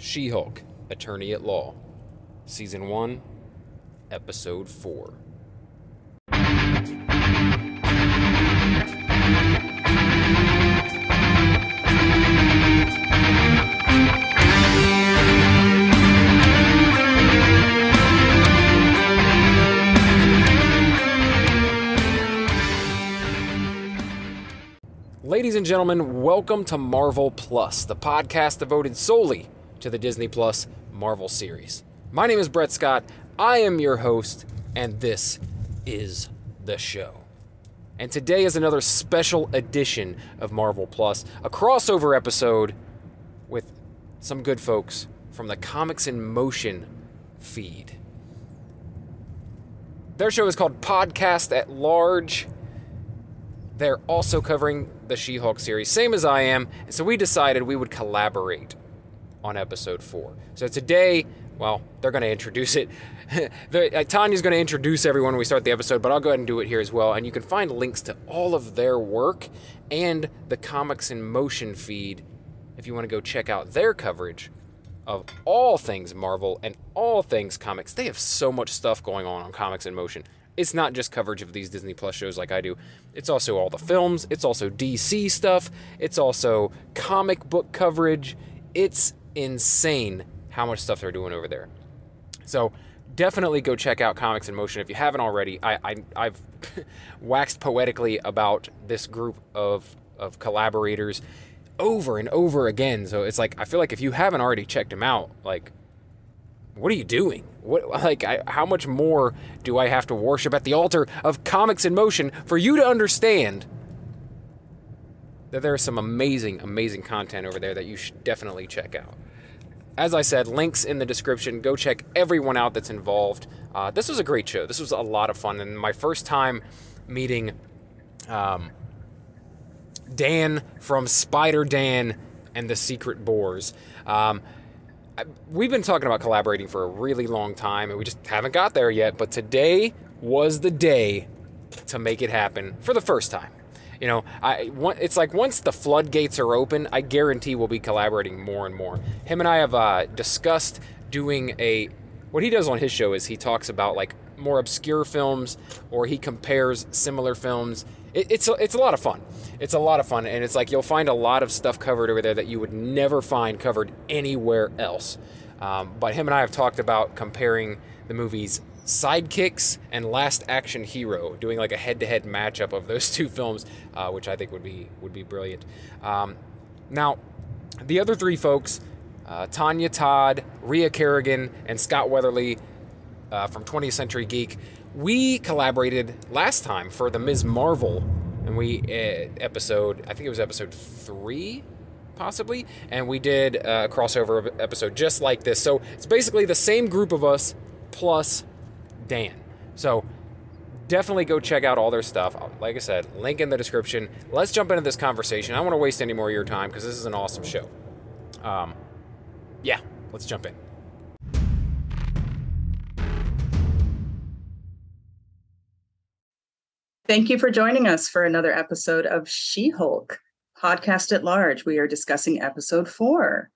She Hulk, Attorney at Law, Season 1, Episode 4. Ladies and gentlemen, welcome to Marvel Plus, the podcast devoted solely to the Disney Plus Marvel series. My name is Brett Scott. I am your host, and this is the show. And today is another special edition of Marvel Plus, a crossover episode with some good folks from the Comics in Motion feed. Their show is called Podcast at Large. They're also covering the She Hulk series, same as I am. So we decided we would collaborate on episode four. So today, well, they're going to introduce it. uh, Tonya's going to introduce everyone when we start the episode, but I'll go ahead and do it here as well. And you can find links to all of their work and the Comics in Motion feed if you want to go check out their coverage of all things Marvel and all things comics. They have so much stuff going on on Comics in Motion it's not just coverage of these Disney Plus shows like I do. It's also all the films, it's also DC stuff, it's also comic book coverage. It's insane how much stuff they're doing over there. So definitely go check out Comics in Motion if you haven't already. I, I have waxed poetically about this group of of collaborators over and over again. So it's like I feel like if you haven't already checked them out, like what are you doing? What like I, how much more do I have to worship at the altar of comics in motion for you to understand that there is some amazing, amazing content over there that you should definitely check out. As I said, links in the description. Go check everyone out that's involved. Uh, this was a great show. This was a lot of fun, and my first time meeting um, Dan from Spider Dan and the Secret Bores. Um, we've been talking about collaborating for a really long time and we just haven't got there yet. But today was the day to make it happen for the first time. You know, I it's like once the floodgates are open, I guarantee we'll be collaborating more and more. Him and I have uh, discussed doing a. What he does on his show is he talks about like more obscure films or he compares similar films. It, it's a, it's a lot of fun. It's a lot of fun, and it's like you'll find a lot of stuff covered over there that you would never find covered anywhere else. Um, but him and I have talked about comparing the movies Sidekicks and Last Action Hero, doing like a head-to-head matchup of those two films, uh, which I think would be would be brilliant. Um, now, the other three folks, uh, Tonya Todd, Ria Carrigan, and Scott Weatherly uh, from 20th Century Geek, we collaborated last time for the Ms. Marvel and we uh, episode I think it was episode three possibly and we did a crossover episode just like this so it's basically the same group of us plus Dan so definitely go check out all their stuff like I said link in the description let's jump into this conversation I don't want to waste any more of your time because this is an awesome show um, yeah let's jump in Thank you for joining us for another episode of She Hulk, podcast at large. We are discussing episode four.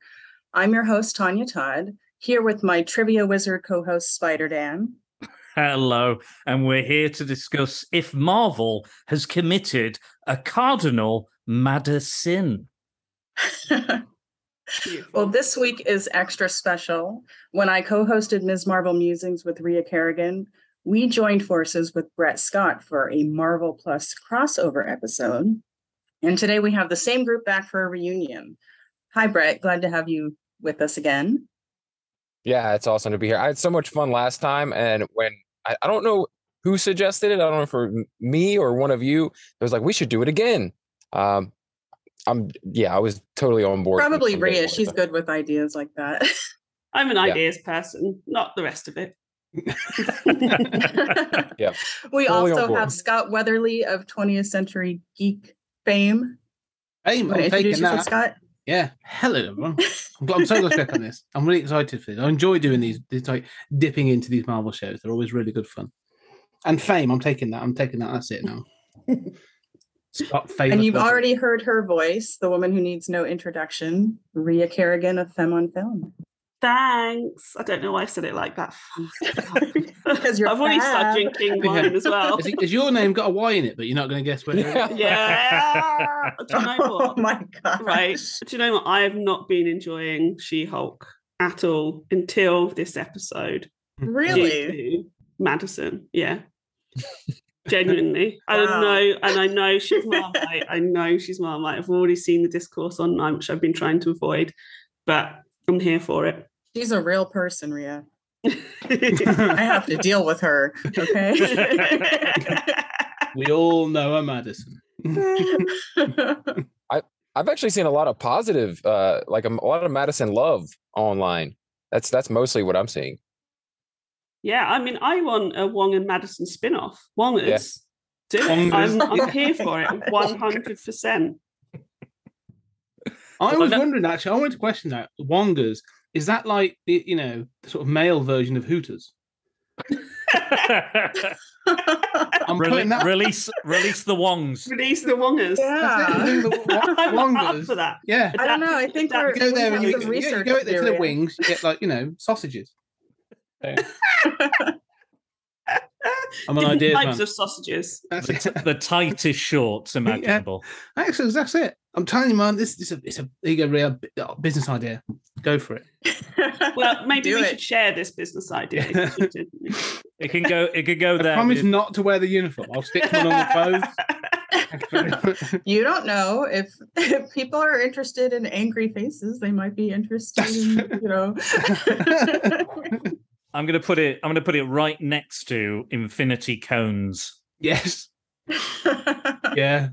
I'm your host, Tonya Todd, here with my trivia wizard co host, Spider Dan. Hello, and we're here to discuss if Marvel has committed a cardinal madder sin. well, this week is extra special. When I co hosted Ms. Marvel Musings with Ria Carrigan, we joined forces with Brett Scott for a Marvel Plus crossover episode. And today we have the same group back for a reunion. Hi, Brett. Glad to have you with us again. Yeah, it's awesome to be here. I had so much fun last time. And when I, I don't know who suggested it, I don't know for me or one of you, it was like, we should do it again. Um, I'm, yeah, I was totally on board. Probably Ria. She's good with ideas like that. I'm an ideas yeah. person, not the rest of it. yeah. We Fully also have Scott Weatherly of 20th Century Geek fame. Hey, I'm taking that. Scott? Yeah. Hello, everyone. I'm so glad to on this. I'm really excited for this. I enjoy doing these, these, like dipping into these Marvel shows. They're always really good fun. And fame, I'm taking that. I'm taking that. That's it now. Scott, and you've already heard her voice, the woman who needs no introduction, Ria Carrigan of Femme on Film. Thanks. I don't know why I said it like that. Oh, because you're I've already started fab. drinking wine as well. Has, it- your name got a Y in it, but you're not going to guess where? it is? yeah. Do you know Oh my god! Right. Do you know what? I have not been enjoying She Hulk at all until this episode. Really? Madison. Yeah. Genuinely. I Wow. don't know. And I know she's Marmite. I know she's Marmite. I've already seen the discourse online, which I've been trying to avoid, but I'm here for it. She's a real person, Ria. I have to deal with her. Okay. We all know a Madison. I I've actually seen a lot of positive, uh, like a, a lot of Madison love online. That's that's mostly what I'm seeing. yeah, I mean, I want a Wong and Madison spin off. Wongers. Do it. Wongers. I'm, I'm here for it 100%. I was wondering actually. I wanted to question that. Wongers is that like the you know the sort of male version of Hooters? I'm Rele- putting that. release, release the wongs. Release the Wongers. Yeah. the Wo- I'm up Wongers. for that. Yeah. I don't know. I think That- we're You go there and have you, some yeah, you go there to the wings. You get like you know sausages. I'm an ideas types man. of sausages. The, t- the tightest shorts imaginable. Actually, that's it. I'm telling you, man. This, this is a, it's a there you real business idea. Go for it. Well, maybe Do we it. should share this business idea. It can go. It could go I there. promise with- not to wear the uniform. I'll stick one on the clothes. You. You don't know if, if people are interested in angry faces, they might be interested in, you know. I'm going to put it. I'm going to put it right next to infinity cones. yes. Yeah.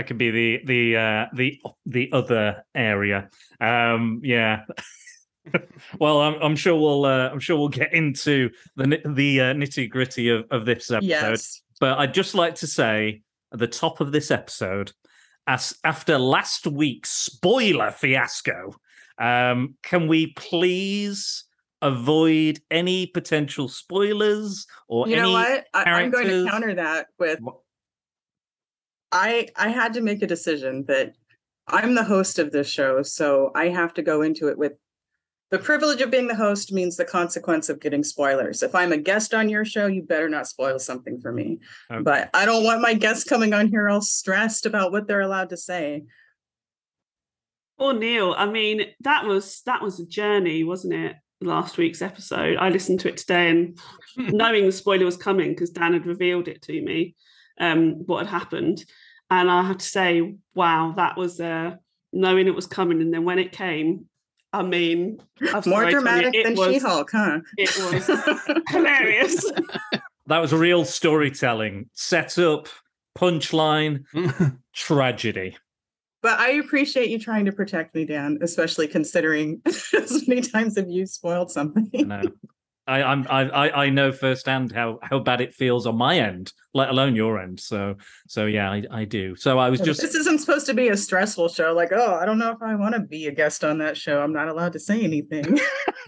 That could be the the uh, the the other area. Um, yeah. well, I'm, I'm sure we'll uh, I'm sure we'll get into the the uh, nitty gritty of, of this episode. yes. But I'd just like to say at the top of this episode, as after last week's spoiler fiasco, um, can we please avoid any potential spoilers or You any? know what? I, I'm going to counter that with I I had to make a decision that I'm the host of this show, so I have to go into it with the privilege of being the host means the consequence of getting spoilers. If I'm a guest on your show, you better not spoil something for me. Okay. But I don't want my guests coming on here all stressed about what they're allowed to say. Or Neil, I mean, that was that was a journey, wasn't it? Last week's episode. I listened to it today and knowing the spoiler was coming because Dan had revealed it to me, um, what had happened. And I had to say, wow, that was uh knowing it was coming. And then when it came, I mean, I'm More sorry, dramatic it than was- She-Hulk, huh? It was hilarious. That was real storytelling. Set up, punchline, tragedy. But I appreciate you trying to protect me, Dan, especially considering as many times have you spoiled something. No, I, I'm I, I I know firsthand how how bad it feels on my end, let alone your end. So so yeah, I, I do. So I was just this isn't supposed to be a stressful show. Like, oh, I don't know if I want to be a guest on that show. I'm not allowed to say anything.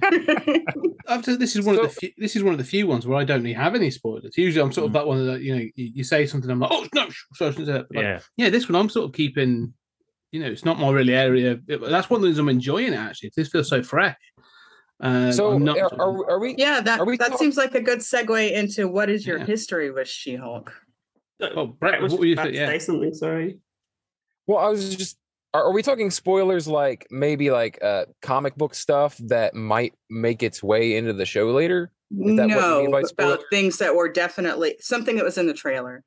After this is one of the few, this is one of the few ones where I don't really have any spoilers. Usually, I'm sort of mm. that one that you know you, you say something, I'm like, oh no, so I shouldn't say that. But, like, yeah. yeah, this one I'm sort of keeping. You know, it's not my really area. That's one of the things I'm enjoying. It actually, this feels so fresh. Um, so not are, are, are we? yeah, that Are we that talk- seems like a good segue into what is your Yeah. history with She-Hulk? Oh, Brett, was what were you about saying? Yeah. say something, sorry. Well, I was just. Are, are we talking spoilers like maybe like uh, comic book stuff that might make its way into the show later? Is that what you no, mean by about things that were definitely something that was in the trailer.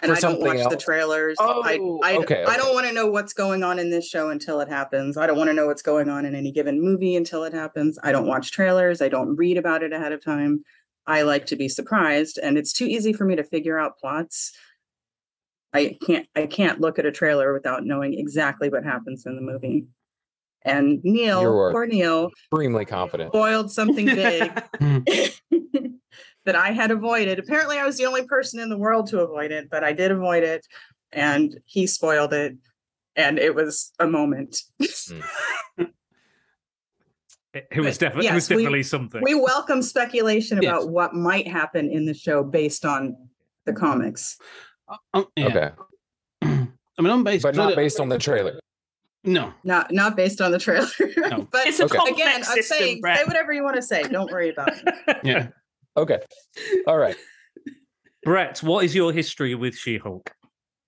And For I don't something watch the trailers. Oh, I I, okay, I don't want to know what's going on in this show until it happens. I don't want to know what's going on in any given movie until it happens. I don't watch trailers. I don't read about it ahead of time. I like to be surprised, and it's too easy for me to figure out plots. I can't I can't look at a trailer without knowing exactly what happens in the movie. And Neil, You are- poor Neil, Extremely confident. boiled something big Hmm. that I had avoided. Apparently, I was the only person in the world to avoid it, but I did avoid it, and he spoiled it, and it was a moment. It, it was But, definitely it was yes, we- something. we welcome speculation Yes. about what might happen in the show based on the comics. Um, yeah. Okay, I mean, I'm based, but so not that- based on the trailer. No, not not based on the trailer. No. but it's a okay. again, I'm system, saying Brett. say whatever you want to say. Don't worry about it. yeah. Okay. All right. Brett, what is your history with She-Hulk?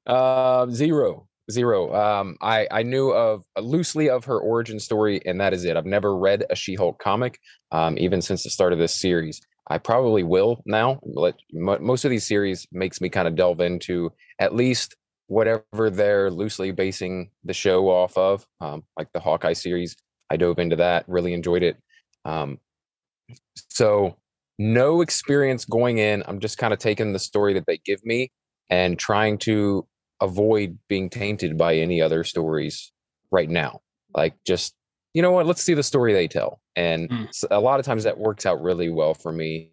Uh, zero, zero. Um, I I knew of uh, loosely of her origin story, and that is it. I've never read a She-Hulk comic, um, even since the start of this series. I probably will now. Let most of these series makes me kind of delve into at least whatever they're loosely basing the show off of, um, like the Hawkeye series. I dove into that, really enjoyed it. Um, so, no experience going in. I'm just kind of taking the story that they give me and trying to avoid being tainted by any other stories right now. Like, just, you know what, let's see the story they tell. And mm. a lot of times that works out really well for me.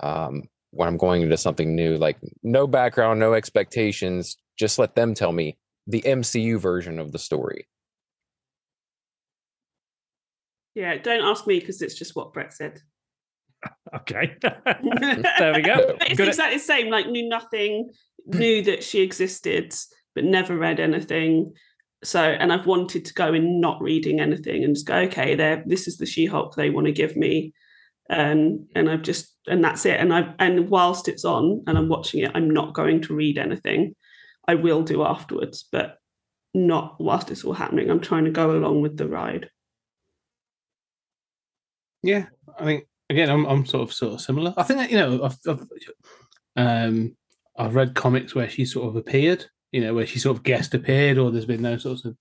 Um, when I'm going into something new, like no background, no expectations, just let them tell me the MCU version of the story. Yeah, don't ask me because it's just what Brett said. Okay. there we go. it's Good exactly the same. Like knew nothing, knew that she existed, but never read anything. So, and I've wanted to go in not reading anything and just go, okay, there, this is the She-Hulk they want to give me. And and I've just and that's it. And I and whilst it's on and I'm watching it, I'm not going to read anything. I will do afterwards, but not whilst it's all happening. I'm trying to go along with the ride. Yeah, I mean, again, I'm I'm sort of sort of similar. I think that, you know, I've, I've um I've read comics where she sort of appeared, you know, where she sort of guest appeared, or there's been those sorts of,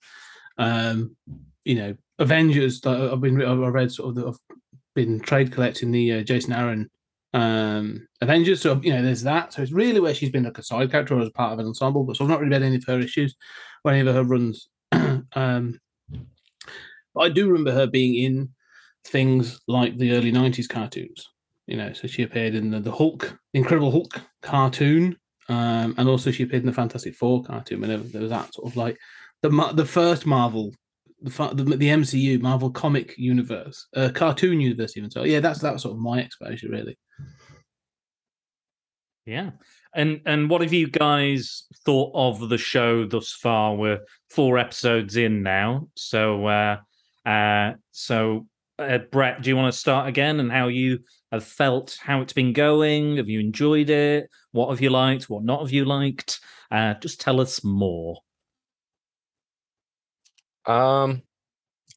um, you know, Avengers. I've been I've read sort of the, I've been trade collecting the uh, Jason Aaron um Avengers. So you know, there's that. So it's really where she's been like a side character or as part of an ensemble. But so I've not really read any of her issues or any of her runs. um, but I do remember her being in things like the early '90s cartoons. You know, so she appeared in the, the Hulk, Incredible Hulk cartoon, um, and also she appeared in the Fantastic Four cartoon. Whenever there was that sort of like the the first Marvel the, the, the MCU Marvel comic universe, uh, cartoon universe, even so. Yeah, that's that sort of my exposure, really. Yeah. And and what have you guys thought of the show thus far? We're four episodes in now. So uh uh so uh, Brett, do you want to start again and how you have felt how it's been going? Have you enjoyed it? What have you liked? What not have you liked? Uh just tell us more. Um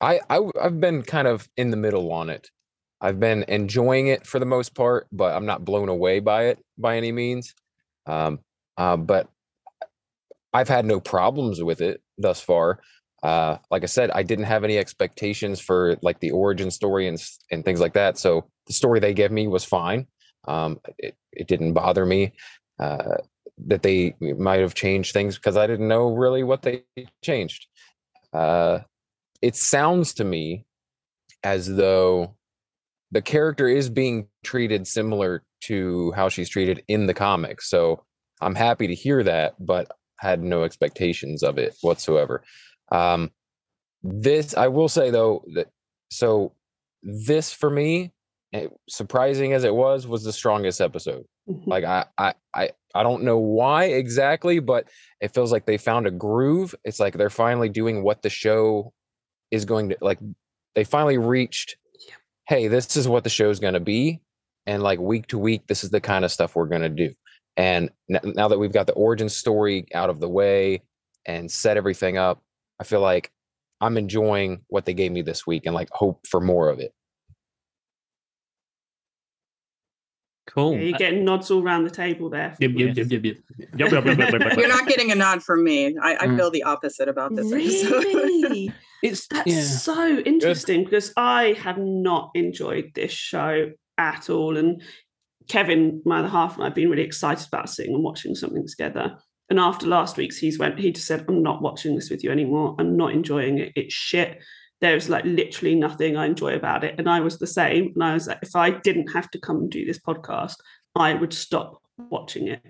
I, I I've been kind of in the middle on it. I've been enjoying it for the most part, but I'm not blown away by it by any means. Um, uh, but I've had no problems with it thus far. Uh, like I said, I didn't have any expectations for like the origin story and and things like that. So the story they gave me was fine. Um, it it didn't bother me uh, that they might have changed things because I didn't know really what they changed. Uh, it sounds to me as though the character is being treated similar to how she's treated in the comics. So I'm happy to hear that, but had no expectations of it whatsoever. Um, this I will say though that so this for me, eh, surprising as it was, was the strongest episode. Mm-hmm. Like I, I I I don't know why exactly, but it feels like they found a groove. It's like they're finally doing what the show is going to like. They finally reached hey, this is what the show's going to be. And like week to week, this is the kind of stuff we're going to do. And now that we've got the origin story out of the way and set everything up, I feel like I'm enjoying what they gave me this week and like hope for more of it. Cool. Yeah, you're getting nods all around the table there. Yep, yep, yep, yep, yep. you're not getting a nod from me. I, I mm. feel the opposite about this really? it's that's yeah. so interesting Good. because I have not enjoyed this show at all. And Kevin, my other half, and I've been really excited about sitting and watching something together. And after last week's, he's went. He just said, "I'm not watching this with you anymore. I'm not enjoying it. It's shit." there's like literally nothing I enjoy about it. And I was the same. And I was like, if I didn't have to come and do this podcast, I would stop watching it.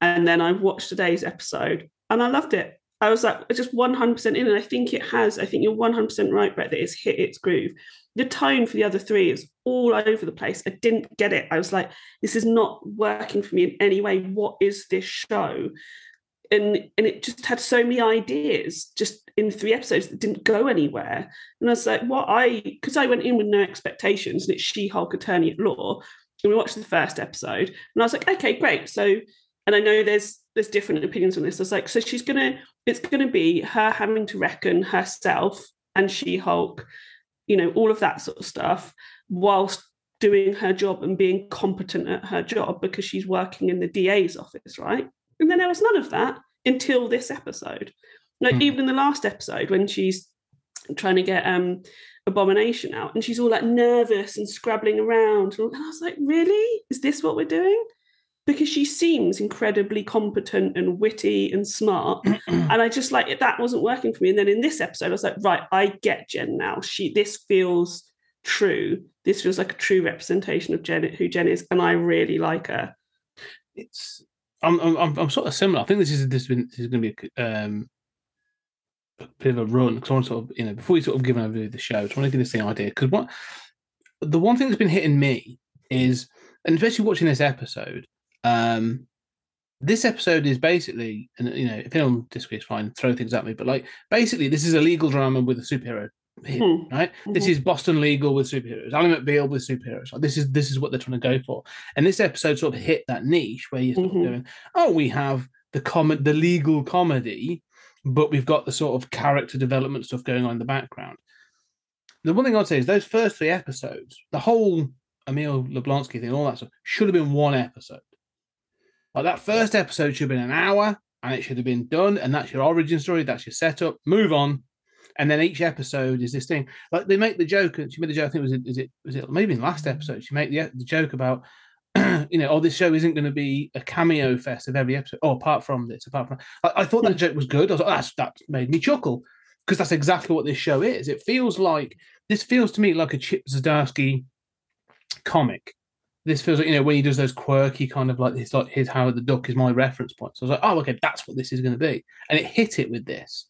And then I watched today's episode and I loved it. I was like, just 100% in. And I think it has, I think you're 100% right, Brett, that it's hit its groove. The tone for the other three is all over the place. I didn't get it. I was like, this is not working for me in any way. What is this show? and and it just had so many ideas just in three episodes that didn't go anywhere. And I was like, what I because I went in with no expectations, and it's She-Hulk Attorney at Law. And we watched the first episode, and I was like, okay, great. So, and I know there's there's different opinions on this. I was like, so she's gonna it's gonna be her having to reckon herself and She-Hulk, you know, all of that sort of stuff, whilst doing her job and being competent at her job because she's working in the DA's office, right? And then there was none of that until this episode. Like mm. even in the last episode when she's trying to get um abomination out and she's all like nervous and scrabbling around and i was like really is this what we're doing because she seems incredibly competent and witty and smart. And i just like that wasn't working for me. And then in this episode i was like right i get jen now. She this feels true. This feels like a true representation of jen who jen is and i really like her. It's I'm, I'm I'm sort of similar. I think this is this, been, this is going to be a, um, a bit of a run because I want to sort of you know before we sort of give an overview of the show, I want to give this thing idea. Because what the one thing that's been hitting me is, and especially watching this episode, um, this episode is basically, and you know, if anyone disagrees, fine, throw things at me. But like, basically, this is a legal drama with a superhero Hmm. Right, mm-hmm. this is Boston Legal with superheroes, Ally McBeal with superheroes. Like, this is this is what they're trying to go for, and this episode sort of hit that niche where you're mm-hmm. going, oh, we have the com- the legal comedy, but we've got the sort of character development stuff going on in the background. The one thing I'd say is those first three episodes, the whole Emil Blonsky thing, all that stuff, should have been one episode. Like that first episode should have been an hour, and it should have been done, and that's your origin story, that's your setup. Move on, and then each episode is this thing. Like they make the joke, and she made the joke. I think was it, is it was it maybe in the last episode she made the, the joke about. you know, oh, this show isn't going to be a cameo fest of every episode. Oh, apart from this, apart from I, I thought that joke was good. I was like, that's that made me chuckle because that's exactly what this show is. It feels like this feels to me like a Chip Zdarsky comic. This feels like you know when he does those quirky kind of like his like his Howard the Duck is my reference point. So I was like, oh, okay, that's what this is going to be, and it hit it with this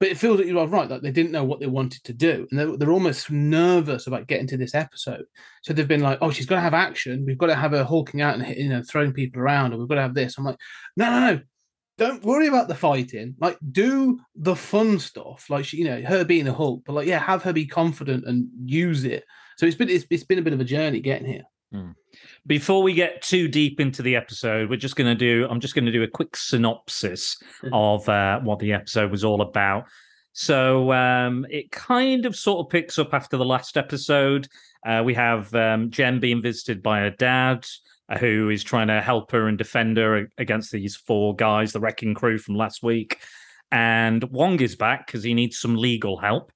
but it feels like you are right, like they didn't know what they wanted to do, and they're, they're almost nervous about getting to this episode. So they've been like, "Oh, she's got to have action. We've got to have her hulking out and you know throwing people around, or we've got to have this." I'm like, "No, no, no! Don't worry about the fighting. Like, do the fun stuff. Like, she, you know, her being a Hulk, but like, yeah, have her be confident and use it." So it's been it's, it's been a bit of a journey getting here. Hmm. Before we get too deep into the episode, we're just going to do. I'm just going to do a quick synopsis mm-hmm. of uh, what the episode was all about. So um, it kind of sort of picks up after the last episode. Uh, we have um, Jen being visited by her dad, uh, who is trying to help her and defend her against these four guys, the wrecking crew from last week. And Wong is back because he needs some legal help.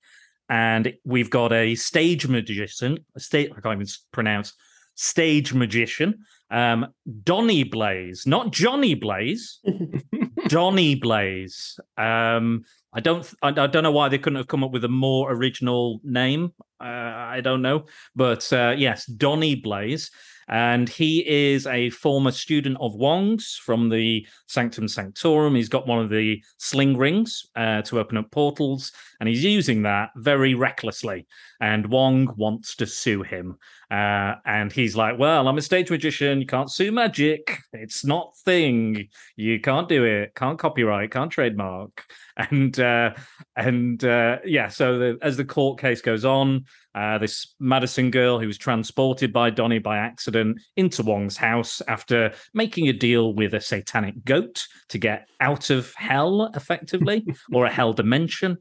And we've got a stage magician, a state I can't even pronounce stage magician, um, Donny Blaze, not Johnny Blaze, Donny Blaze. Um, I don't, I, I, don't know why they couldn't have come up with a more original name. Uh, I don't know, but uh, yes, Donny Blaze, and he is a former student of Wong's from the Sanctum Sanctorum. He's got one of the sling rings uh, to open up portals, and he's using that very recklessly. And Wong wants to sue him. Uh, and he's like, Well, I'm a stage magician. You can't sue magic. It's not thing. You can't do it. Can't copyright. Can't trademark. And uh, and uh, yeah, so the, as the court case goes on, uh, this Madison girl who was transported by Donny by accident into Wong's house after making a deal with a satanic goat to get out of hell, effectively, or a hell dimension.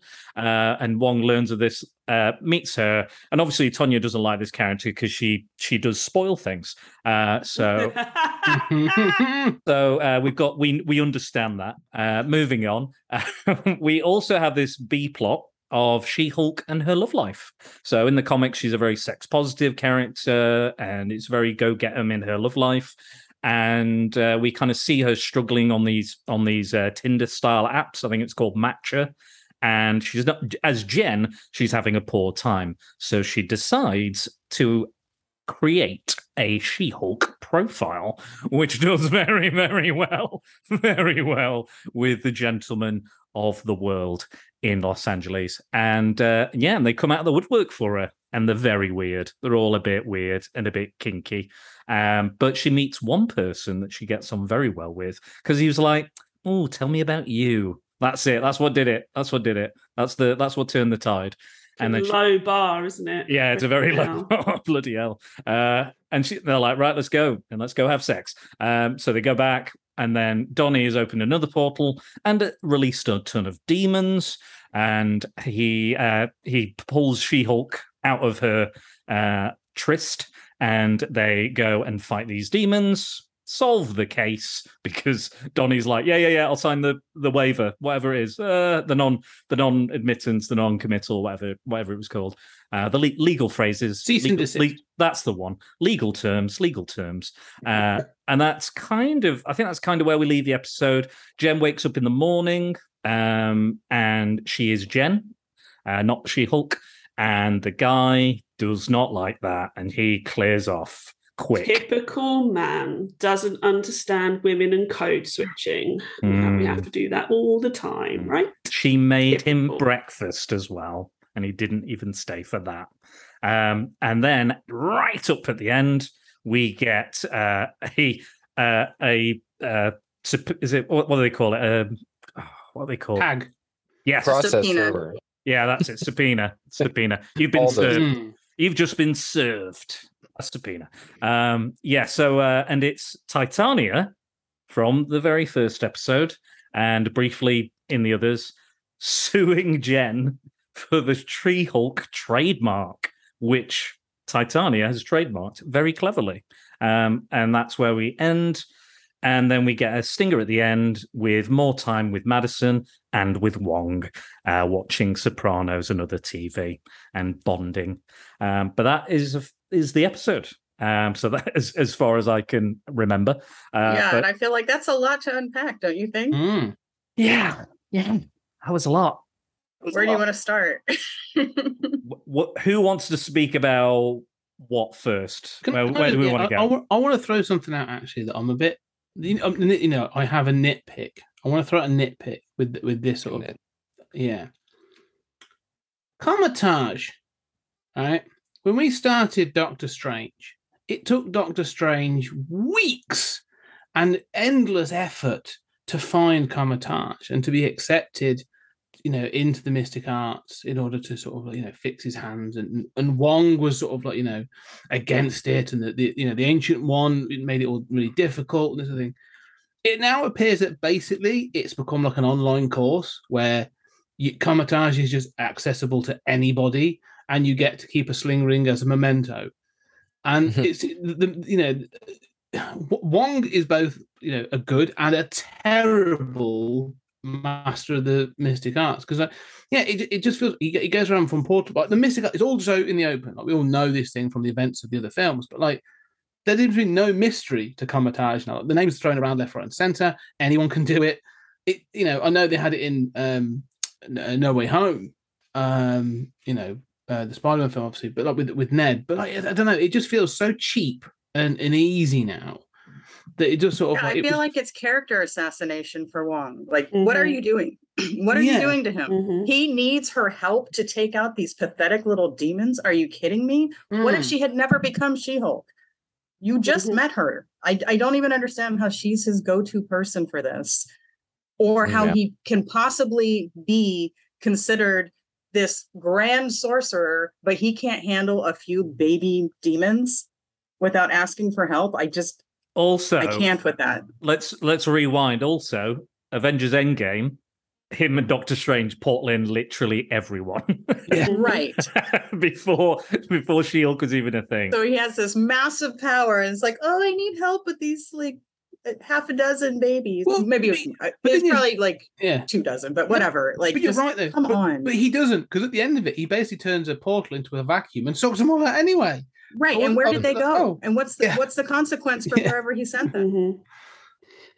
Uh, and Wong learns of this uh, meets her, and obviously Tonya doesn't like this character because she she does spoil things. Uh, so so uh, we've got we we understand that. Uh, moving on, we also have this B plot of She Hulk and her love life. So in the comics, she's a very sex positive character, and it's very go get get 'em in her love life. And uh, we kind of see her struggling on these on these uh, Tinder style apps. I think it's called Matcha and she's not as Jen, she's having a poor time. So she decides to create a She-Hulk profile, which does very, very well, very well with the gentlemen of the world in Los Angeles. And uh, yeah, and they come out of the woodwork for her. And they're very weird. They're all a bit weird and a bit kinky. Um, but she meets one person that she gets on very well with because he was like, oh, tell me about you. That's it. That's what did it. That's what did it. That's the that's what turned the tide. And then low she, bar, isn't it? Yeah, it's a very low bloody hell. Uh, and she, they're like, right, let's go and let's go have sex. Um, so they go back, and then Donny has opened another portal and released a ton of demons. And he uh, he pulls She Hulk out of her uh, tryst, and they go and fight these demons solve the case because Donny's like, yeah, yeah, yeah, I'll sign the the waiver, whatever it is, uh, the non the non admittance, the non committal, whatever whatever it was called. Uh, the le- legal phrases, cease legal, le- that's the one. Legal terms, legal terms, uh, and that's kind of I think that's kind of where we leave the episode. Jen wakes up in the morning, um, and she is Jen, uh, not She Hulk, and the guy does not like that, and he clears off quick. Typical man doesn't understand women and code switching. Mm. We have hmm. to do that all the time, right? She made Typical. him breakfast as well, and he didn't even stay for that. Um, and then right up at the end, we get uh, a uh, a uh, is it what, what do they call it? Um, oh, what do they call Tag. it? Yes, process Yeah, that's it. Subpoena. Subpoena. You've been served. You've just been served a subpoena. Um, yeah. So, uh, and it's Titania from the very first episode, and briefly in the others, suing Jen for the She-Hulk trademark, which Titania has trademarked very cleverly. Um, and that's where we end. And then we get a stinger at the end with more time with Madison and with Wong, uh, watching Sopranos and other TV and bonding. Um, but that is a, is the episode. Um, so that is as far as I can remember. Uh, yeah, but... and I feel like that's a lot to unpack, don't you think? Mm. Yeah, yeah, that was a lot. Where do you want to start? what, who wants to speak about what first? Can, where, where do we yeah, want to go? I, I, I, want to throw something out actually that I'm a bit, you um, know, you know, I have a nitpick. I want to throw out a nitpick with with this sort of, yeah. Kamar-Taj, right? when we started Doctor Strange, it took Doctor Strange weeks and endless effort to find Kamar-Taj and to be accepted, you know, into the mystic arts in order to sort of, you know, fix his hands. And and Wong was sort of like, you know, against it, and the, the you know the ancient one made it all really difficult and this sort of thing. It now appears that basically it's become like an online course where you, Kamar-Taj is just accessible to anybody and you get to keep a sling ring as a memento. And mm-hmm. it's the you know Wong is both you know a good and a terrible master of the mystic arts because uh, yeah it, it just feels he, he goes around from portal but the mystic it's also in the open like we all know this thing from the events of the other films but like there seems to be no mystery to Kamar-Taj now the name's thrown around left right and center anyone can do it it you know I know they had it in um No Way Home um you know uh, the Spider-Man film, obviously, but like with with Ned. But like I don't know, it just feels so cheap and, and easy now that it just sort of. Yeah, like, I feel was... like it's character assassination for Wong. Like, mm-hmm. what are you doing? what are yeah. you doing to him? Mm-hmm. He needs her help to take out these pathetic little demons. Are you kidding me? Mm. What if mm. she had never become She-Hulk? You just mm-hmm. met her. I, I don't even understand how she's his go-to person for this, or how yeah. he can possibly be considered this grand sorcerer, but he can't handle a few baby demons without asking for help. I just also I can't with that. Let's let's rewind. Also, Avengers Endgame, him and Doctor Strange Portland literally everyone. Yeah. right. before before Shield was even a thing. So he has this massive power, and it's like, oh, I need help with these like half a dozen babies. Well, Maybe it was, uh, it's probably like yeah. two dozen, but whatever. Like, but you're right though. Come but, on. But he doesn't because at the end of it, he basically turns a portal into a vacuum and sucks them all out anyway. Right. And where did they go? Oh, and what's the yeah. what's the consequence for yeah. wherever he sent them? Mm-hmm.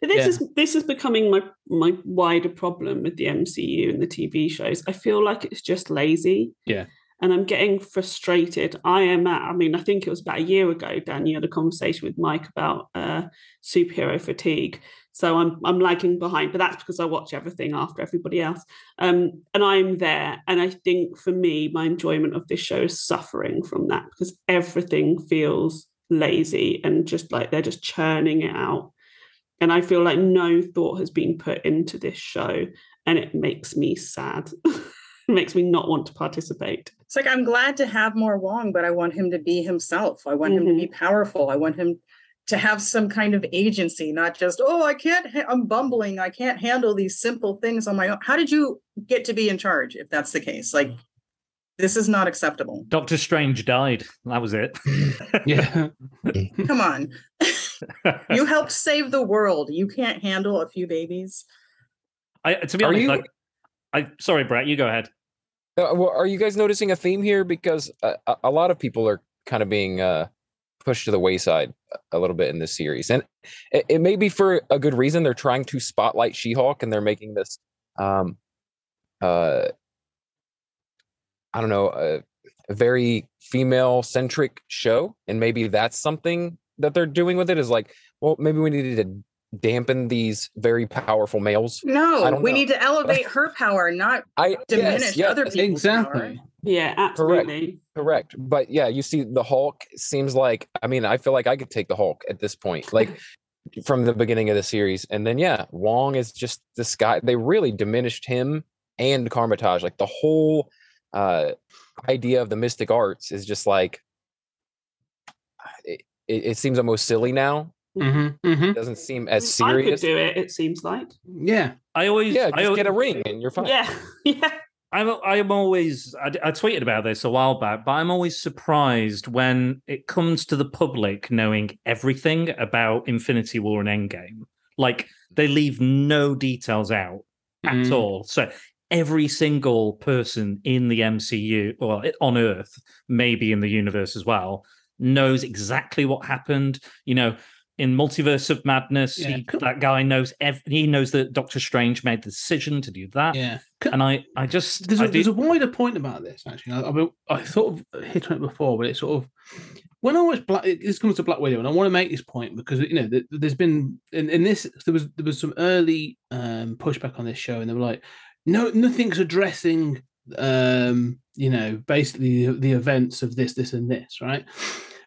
This yeah. is this is becoming my my wider problem with the MCU and the TV shows. I feel like it's just lazy. Yeah and I'm getting frustrated. I am at, I mean, I think it was about a year ago, Dan, you had a conversation with Mike about uh, superhero fatigue. So I'm I'm lagging behind, but that's because I watch everything after everybody else. Um, and I'm there. And I think for me, my enjoyment of this show is suffering from that because everything feels lazy and just like they're just churning it out And I feel like no thought has been put into this show, and it makes me sad. it makes me not want to participate. It's like I'm glad to have more Wong, but I want him to be himself. I want mm-hmm. him to be mm-hmm. powerful. I want him to have some kind of agency, not just, oh, I can't, ha- I'm bumbling. I can't handle these simple things on my own. How did you get to be in charge if that's the case? Like, this is not acceptable. Doctor Strange died. That was it. yeah. Come on. you helped save the world. You can't handle a few babies. I, to be honest, you... like, I sorry, Brett, you go ahead. Uh, well, are you guys noticing a theme here? Because a, a lot of people are kind of being uh, pushed to the wayside a little bit in this series, and it, it may be for a good reason. They're trying to spotlight She-Hulk, and they're making this, um, uh, I don't know, a, a very female-centric show, and maybe that's something that they're doing with it. Is like, well, maybe we needed to dampen these very powerful males. No, we know. need to elevate her power, not I, diminish yes, yes, other people's exactly. Power. Yeah, absolutely. Correct. Correct. But yeah, you see the Hulk seems like I mean, I feel like I could take the Hulk at this point. Like from the beginning of the series. And then yeah, Wong is just this guy. They really diminished him and Kamar-Taj. Like the whole uh idea of the mystic arts is just like it, it seems almost silly now Mm-hmm, mm-hmm. It doesn't seem as serious. I could do it. It seems like. Yeah, I always. Yeah, just I always, get a ring and you're fine. Yeah, yeah. I'm. I'm always. I, I tweeted about this a while back, but I'm always surprised when it comes to the public knowing everything about Infinity War and Endgame. Like they leave no details out mm. at all. So every single person in the MCU or on Earth, maybe in the universe as well, knows exactly what happened. You know, in Multiverse of Madness, yeah. he, that guy knows ev- he knows that Doctor Strange made the decision to do that. Yeah, and I, I just there's, I a, there's a wider point about this actually. I, I, I sort of hit on it before, but it's sort of when I watch Black, this comes to Black Widow, and I want to make this point because you know there's been in, in this there was there was some early um, pushback on this show, and they were like, no, nothing's addressing um, you know basically the events of this, this, and this, right?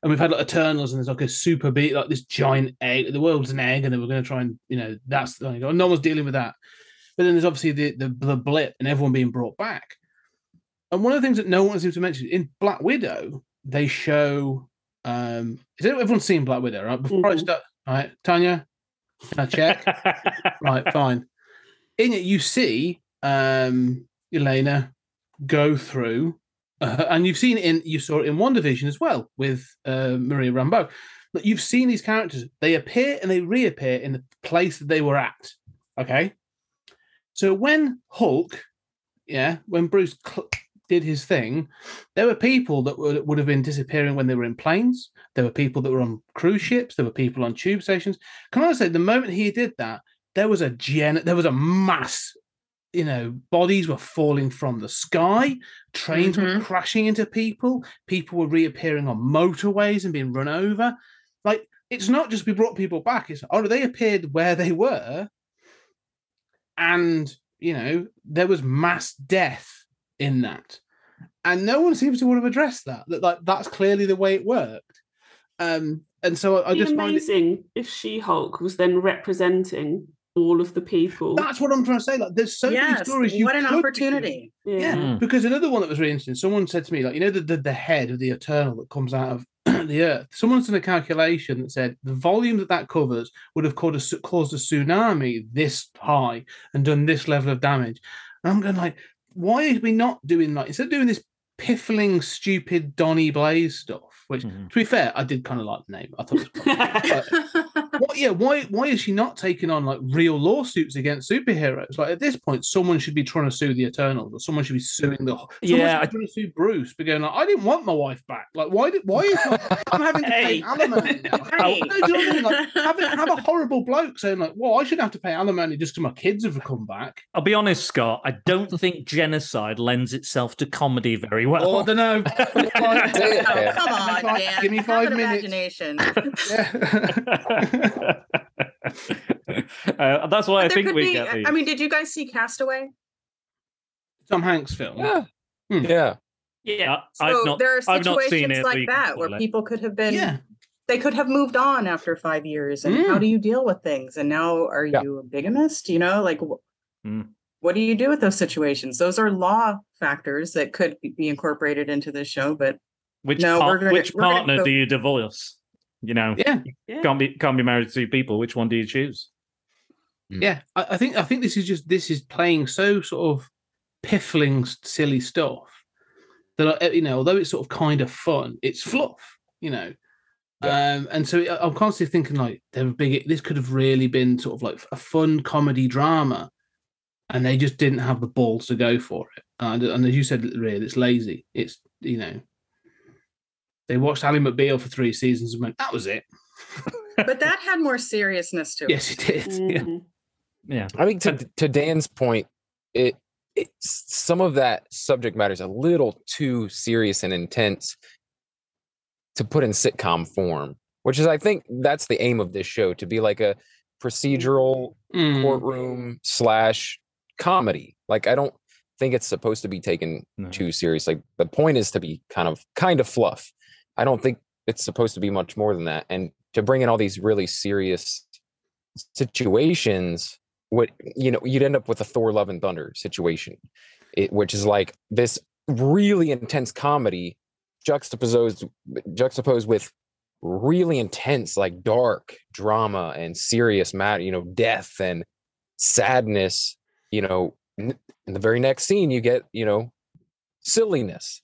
And we've had like Eternals, and there's like a super beat, like this giant egg. The world's an egg, and then we're going to try and you know that's like, no one's dealing with that. But then there's obviously the, the the blip and everyone being brought back. And one of the things that no one seems to mention in Black Widow, they show. um Is everyone's seen Black Widow, right? Before mm-hmm. I start, right, Tonya, can I check? right, fine. In it, you see um Elena go through uh, and you've seen in you saw it in WandaVision as well with uh, Maria Rambeau. But you've seen these characters; they appear and they reappear in the place that they were at. Okay, so when Hulk, yeah, when Bruce cl- did his thing, there were people that would, would have been disappearing when they were in planes. There were people that were on cruise ships. There were people on tube stations. Can I say, the moment he did that, there was a gen, there was a mass you know, bodies were falling from the sky, trains mm-hmm. were crashing into people, people were reappearing on motorways and being run over. Like, it's not just we brought people back, it's oh, they appeared where they were, and you know, there was mass death in that. And no one seems to want to address that. That like that's clearly the way it worked. Um, and so I, I just amazing it... if She Hulk was then representing all of the people. That's what I'm trying to say. Like, there's so yes, many stories. You what an opportunity! Yeah. yeah. Mm. because another one that was really interesting. Someone said to me, like, you know, the the, the head of the Eternal that comes out of the Earth. Someone's done a calculation that said the volume that that covers would have caused a, caused a tsunami this high and done this level of damage. And I'm going like, why are we not doing like instead of doing this piffling, stupid Donny Blaze stuff? Which, mm-hmm. to be fair, I did kind of like the name. I thought, it was what, yeah, why why is she not taking on like real lawsuits against superheroes? Like at this point, someone should be trying to sue the Eternals, or someone should be suing the. Yeah, I trying to sue Bruce, but going like, I didn't want my wife back. Like, why did why is I'm having to pay alimony? Hey. Like, have, a, have a horrible bloke saying like, well, I shouldn't have to pay alimony just because my kids have come back. I'll be honest, Scott. I don't think genocide lends itself to comedy very well. Oh, I don't know. come on five, Dan. Give me five minutes. Imagination. uh, that's why I think we be, get these. I mean, did you guys see Castaway? Tom Hanks film. Yeah. Hmm. Yeah. Yeah. So I've not, there are situations like that where people could have been yeah. they could have moved on after five years. And mm. how do you deal with things? And now are yeah. you a bigamist? You know, like mm. what do you do with those situations? Those are law factors that could be incorporated into the show, but which no, par- gonna, which partner go- do you divorce? You know, yeah. yeah, can't be can't be married to two people. Which one do you choose? Mm. Yeah, I, I think I think this is just this is playing so sort of piffling, silly stuff that you know, although it's sort of kind of fun, it's fluff. You know, yeah. Um, and so I'm constantly thinking like they were big. This could have really been sort of like a fun comedy drama, and they just didn't have the balls to go for it. And, and as you said, really, it's lazy. It's you know, they watched Ally McBeal for three seasons and went, "That was it." but that had more seriousness to it. Yes, it did. Mm-hmm. Yeah. yeah. I think to to Dan's point, it it's some of that subject matter is a little too serious and intense to put in sitcom form, which is I think that's the aim of this show to be like a procedural mm. courtroom slash comedy. Like I don't think it's supposed to be taken no. too seriously. Like the point is to be kind of kind of fluff. I don't think it's supposed to be much more than that. And to bring in all these really serious situations, what you know, you'd end up with a Thor Love and Thunder situation, it, which is like this really intense comedy juxtaposed juxtaposed with really intense like dark drama and serious matter you know death and sadness you know in the very next scene you get you know silliness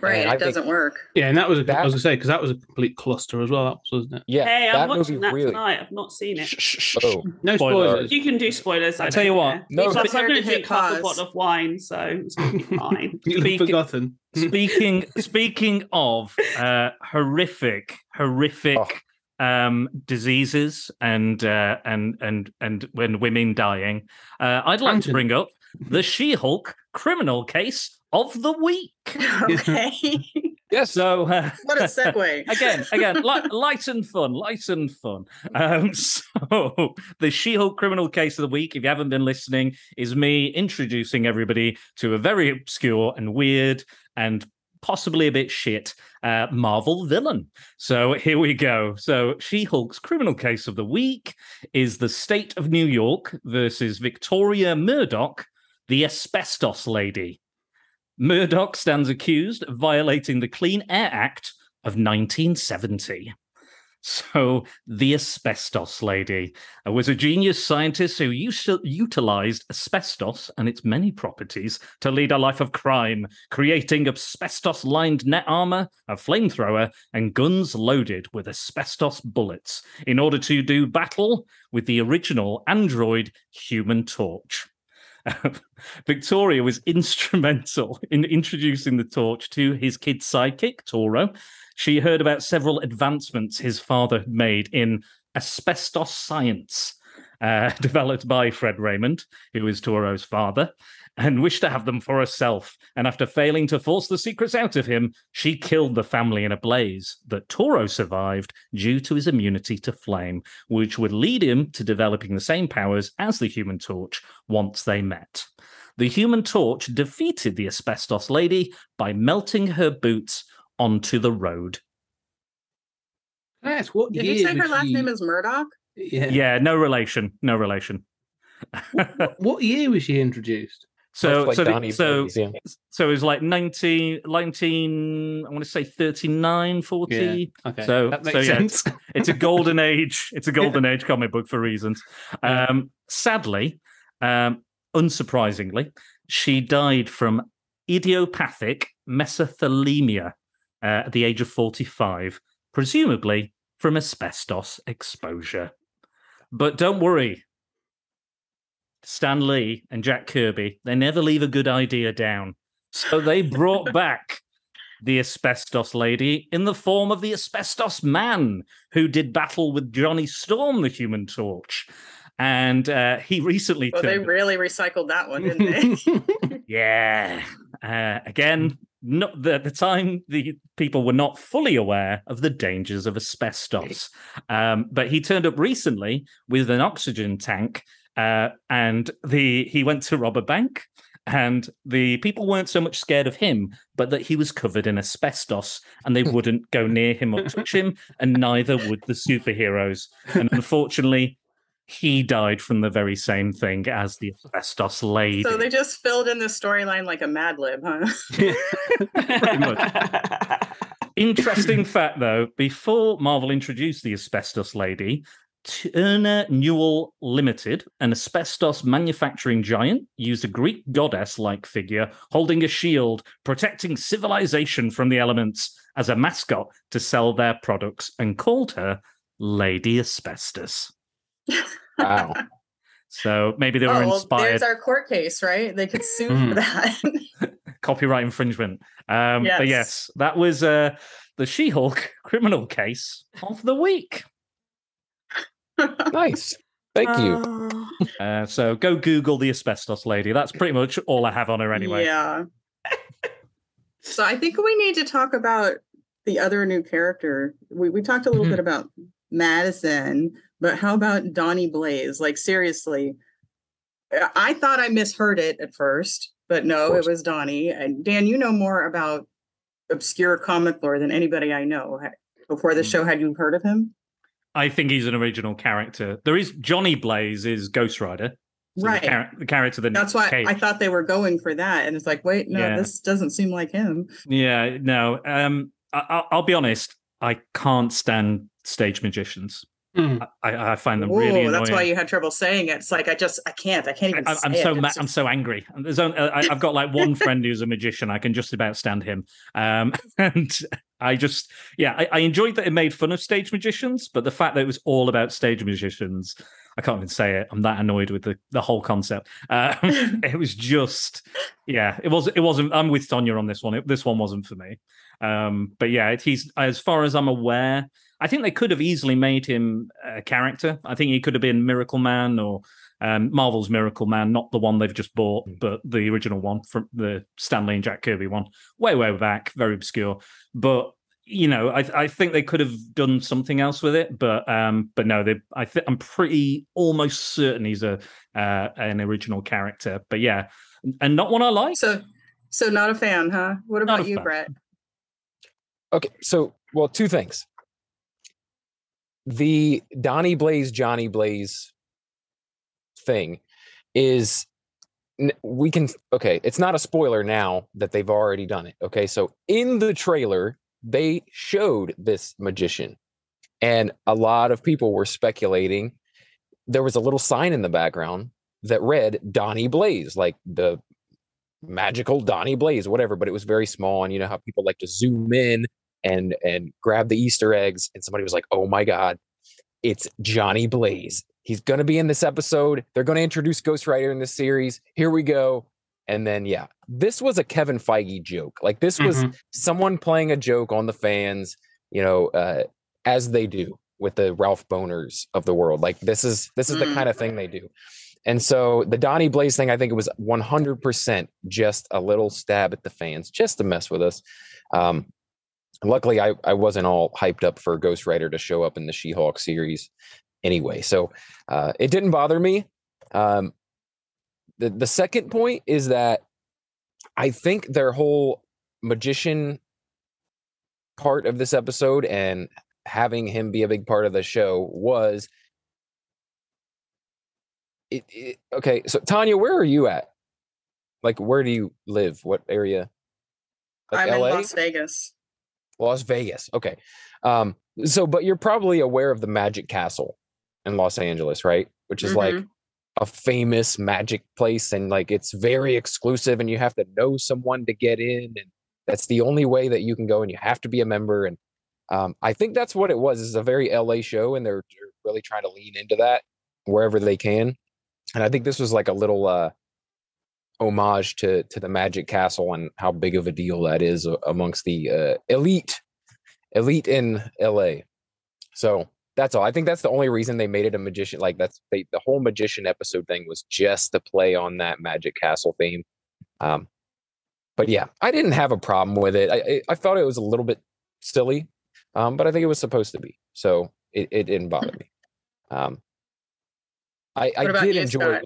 right it doesn't work. Yeah and that was a, that, I was gonna say because that was a complete cluster as well that was, wasn't it? Yeah hey I'm watching that really... tonight I've not seen it. Shh, shh, oh. no spoilers. you can do spoilers I, I tell you what. no. I'm going to drink half a bottle of wine so it's going to be fine. You've forgotten. speaking speaking of uh, horrific horrific oh. um, diseases and uh, and and and when women dying uh, i'd like to bring up the she-hulk criminal case of the week okay Yes. So uh, what a segue. again, again, light, light, and fun, light and fun. Um, so the She-Hulk criminal case of the week, if you haven't been listening, is me introducing everybody to a very obscure and weird and possibly a bit shit uh, Marvel villain. So here we go. So She Hulk's criminal case of the week is the state of New York versus Victoria Murdoch, the asbestos lady. Murdoch stands accused of violating the Clean Air Act of 1970. So, the asbestos lady was a genius scientist who utilized asbestos and its many properties to lead a life of crime, creating asbestos lined net armor, a flamethrower, and guns loaded with asbestos bullets in order to do battle with the original android human torch. Victoria was instrumental in introducing the torch to his kid sidekick, Toro, she heard about several advancements his father had made in asbestos science, uh, developed by Fred Raymond, who is Toro's father, and wished to have them for herself. And after failing to force the secrets out of him, she killed the family in a blaze that Toro survived due to his immunity to flame, which would lead him to developing the same powers as the Human Torch once they met. The Human Torch defeated the asbestos lady by melting her boots onto the road. Yes. What Did you say her last name is Murdoch? Yeah. Yeah. No relation. No relation. what, what, year was she introduced? So, like so, the, so, yeah. so it was like 19, 19 I want to say 39, 40. Yeah. Okay. So, so yeah, it's, it's, a golden age. It's a golden age comic book for reasons. Um, sadly, um, unsurprisingly, she died from idiopathic mesothelioma uh, at the age of 45, presumably from asbestos exposure. But don't worry, Stan Lee and Jack Kirby, they never leave a good idea down. So they brought back the asbestos lady in the form of the asbestos man who did battle with Johnny Storm, the human torch. And uh, he recently. Oh, they really recycled that one, didn't they? yeah. Uh, again, not the, at the time the people were not fully aware of the dangers of asbestos um, but he turned up recently with an oxygen tank uh, and the he went to rob a bank And the people weren't so much scared of him, but that he was covered in asbestos and they wouldn't go near him or touch him, and neither would the superheroes. And unfortunately, he died from the very same thing as the asbestos lady. So they just filled in the storyline like a Mad Lib, huh? Pretty much. Interesting fact, though, before Marvel introduced the asbestos lady, Turner Newell Limited, an asbestos manufacturing giant, used a Greek goddess like figure holding a shield protecting civilization from the elements as a mascot to sell their products and called her Lady Asbestos. Wow. So maybe they were oh, well, inspired. there's our court case, right? They could sue mm. for that. Copyright infringement. Um, yes. But yes, that was uh, the She Hulk criminal case of the week. nice. Thank you. Uh, so go Google the asbestos lady. That's pretty much all I have on her anyway. Yeah. so I think we need to talk about the other new character. We, we talked a little mm-hmm. bit about Madison, but how about Donny Blaze? Like, seriously, I thought I misheard it at first, but no, it was Donny. And Dan, you know more about obscure comic lore than anybody I know. Before the mm. show, had you heard of him? I think he's an original character. There is Johnny Blaze is Ghost Rider. So right. The, char- the, character that That's why Cage. I thought they were going for that. And it's like, wait, no, yeah. this doesn't seem like him. Yeah, no. Um, I, will be honest. I can't stand stage magicians. Mm. I, I, find them Ooh, really annoying. That's why you had trouble saying it. It's like I just I can't. I can't even. I, am so ma- just... I'm so angry. There's only, I, have got like one friend who's a magician. I can just about stand him. Um, and I just yeah, I, I, enjoyed that it made fun of stage magicians, but the fact that it was all about stage magicians, I can't even say it. I'm that annoyed with the the whole concept. Um, it was just yeah, it was it wasn't. I'm with Sonia on this one. It, this one wasn't for me. Um, but yeah, he's as far as I'm aware I think they could have easily made him a character. I think he could have been Miracle Man or um, Marvel's Miracle Man, not the one they've just bought, hmm. but the original one from the Stan Lee and Jack Kirby one, way way back, very obscure. But you know, I, I think they could have done something else with it, but um, but no, they. I think I'm pretty almost certain he's a uh, an original character. But yeah, and not one I like. So, so not a fan, huh? What about you, fan. Brett? Okay, so well, two things the Donny Blaze, Johnny Blaze thing is we can okay it's not a spoiler now that they've already done it okay? So in the trailer they showed this magician and a lot of people were speculating. There was a little sign in the background that read donny blaze like the magical donny blaze whatever but it was very small and you know how people like to zoom in and and grab the Easter eggs, and somebody was like, "Oh my god, it's Johnny Blaze. He's going to be in this episode. They're going to introduce Ghost Rider in this series. Here we go." And then yeah, this was a Kevin Feige joke. Like this was mm-hmm. someone playing a joke on the fans, you know, uh, as they do with the Ralph Boners of the world. Like this is this is mm. the kind of thing they do. And so the Donny Blaze thing, I think it was 100% just a little stab at the fans, just to mess with us. Um, luckily I, I wasn't all hyped up for Ghost Rider to show up in the She-Hulk series anyway. So uh, it didn't bother me. Um, the the second point is that I think their whole magician part of this episode and having him be a big part of the show was it, it, okay so tonya where are you at like where do you live what area like i'm LA? in las vegas Las Vegas. Okay. Um, so, but you're probably aware of the Magic Castle in Los Angeles, right? Which is mm-hmm. like a famous magic place and like it's very exclusive and you have to know someone to get in and that's the only way that you can go and you have to be a member and um, i think that's what it was it's a very la show and they're, they're, really trying to lean into that wherever they can and i think this was like a little uh, homage to to the Magic Castle and how big of a deal that is amongst the uh, elite elite in LA. So that's all. I think that's the only reason they made it a magician. Like that's they, the whole magician episode thing was just to play on that Magic Castle theme. Um, but yeah, I didn't have a problem with it. I I, thought it was a little bit silly, um, but I think it was supposed to be. So it, it didn't bother me. Um, I, I did enjoy. Scott?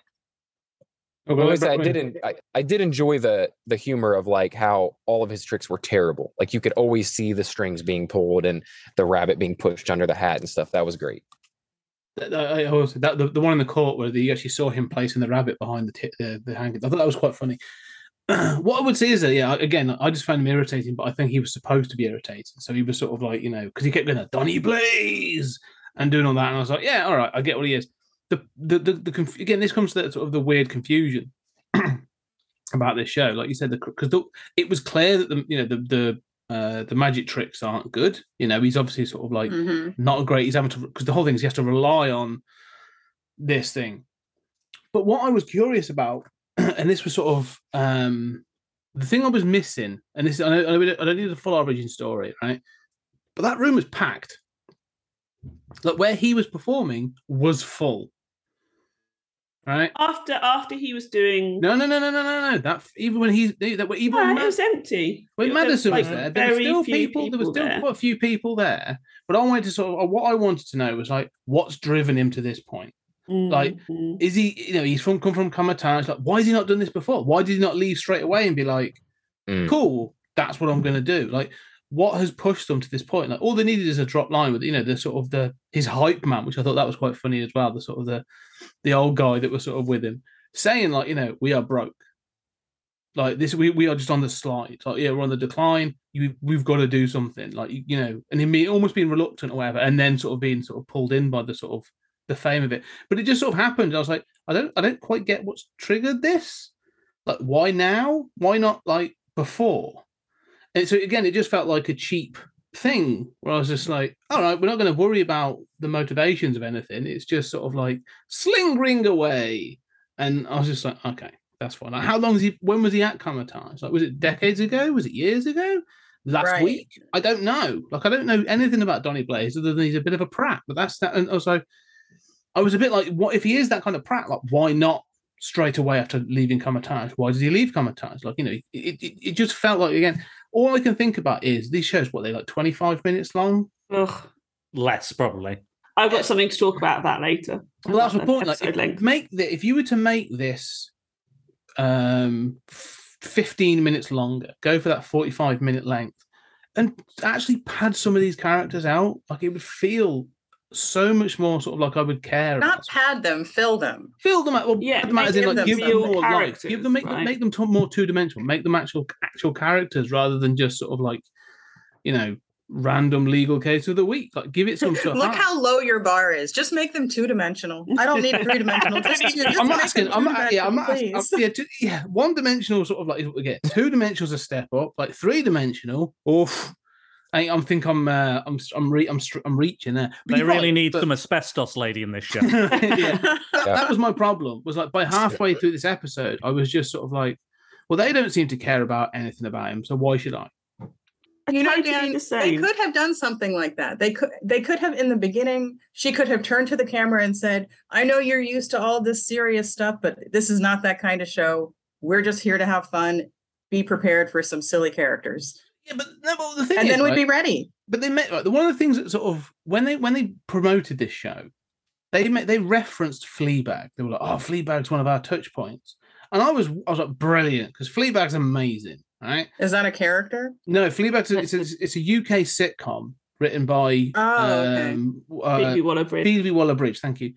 Well, I didn't. I, I did enjoy the the humor of like how all of his tricks were terrible. Like you could always see the strings being pulled and the rabbit being pushed under the hat and stuff. That was great. I that the, the one in the court where you actually saw him placing the rabbit behind the t- the, the hanging. I thought that was quite funny. what I would say is that yeah, again, I just found him irritating, but I think he was supposed to be irritating. So he was sort of like you know because he kept going Donny Blaze and doing all that, and I was like, yeah, all right, I get what he is the the the, the conf- again this comes to that sort of the weird confusion about this show like you said because it was clear that the you know the the uh, the magic tricks aren't good. You know, he's obviously sort of like mm-hmm. not a great. He's having to because the whole thing is he has to rely on this thing. But what I was curious about, and this was sort of um the thing I was missing, and this I, know, I don't need the full origin story, right? But that room was packed. Like where he was performing was full right? After after he was doing no no no no no no no that even when he that even when it was empty when Madison was, like there there were still people, people, there was still there. quite a few people there but I wanted to sort of what I wanted to know was like what's driven him to this point mm-hmm. like is he you know he's from come from Kamar-Taj like why has he not done this before why did he not leave straight away and be like mm. cool that's what I'm going to do like what has pushed them to this point? Like all they needed is a drop line with you know the sort of the his hype man, which I thought that was quite funny as well. The sort of the the old guy that was sort of with him saying like you know we are broke, like this we, we are just on the slide. Like yeah we're on the decline. You we've got to do something like you, you know, and him almost being reluctant or whatever, and then sort of being sort of pulled in by the sort of the fame of it. But it just sort of happened. I was like I don't I don't quite get what's triggered this. Like why now? Why not like before? And so again, it just felt like a cheap thing where I was just like, all right, we're not going to worry about the motivations of anything. It's just sort of like sling ring away. And I was just like, okay, that's fine. Like, how long is he? When was he at Kamar-Taj? Like, was it decades ago? Was it years ago? Last right. week? I don't know. Like, I don't know anything about Donny Blaze other than he's a bit of a prat. But that's that. And also, I was a bit like, what if he is that kind of prat? Like, why not straight away after leaving Kamar-Taj? Why did he leave Kamar-Taj? Like, you know, it, it, it just felt like again all I can think about is these shows, what they like 25 minutes long? Ugh. Less, probably. I've got something to talk about that later. Well, that's the point. Like, if, make the, if you were to make this um 15 minutes longer, go for that 45 minute length, and actually pad some of these characters out, like it would feel so much more sort of like I would care. Not about. pad them, fill them. Fill them. Well, yeah, them as in like give them more life. Give them make right? them make them more two dimensional. Make them actual actual characters rather than just sort of like, you know, random legal case of the week. Like give it some stuff. Look how low your bar is. Just make them two dimensional. I don't need three dimensional. Just, just I'm not asking. I'm not. Yeah, I'm not. Asking, I'm, yeah, two, yeah. One dimensional sort of like is what we get. Two dimensionals a step up. Like three dimensional. Oof. I, I think I'm uh, I'm I'm re- I'm, I'm reaching there. But they really right, need but... some asbestos lady in this show. yeah. that, that, was my problem. Was like by halfway through this episode, I was just sort of like, well, they don't seem to care about anything about him, so why should I? You know, Dan, the they could have done something like that. They could they could have in the beginning, she could have turned to the camera and said, I know you're used to all this serious stuff, but this is not that kind of show. We're just here to have fun. Be prepared for some silly characters. Yeah, but no, but the thing and is, then we'd right, be ready. But they met like, one of the things that sort of when they when they promoted this show, they met, they referenced Fleabag. They were like, "Oh, Fleabag's one of our touch points," and I was I was like, "Brilliant," because Fleabag's amazing, right? Is that a character? No, Fleabag's it's a, it's a UK sitcom written by oh, okay. um, uh, Phoebe Waller-Bridge. Phoebe Waller-Bridge, thank you.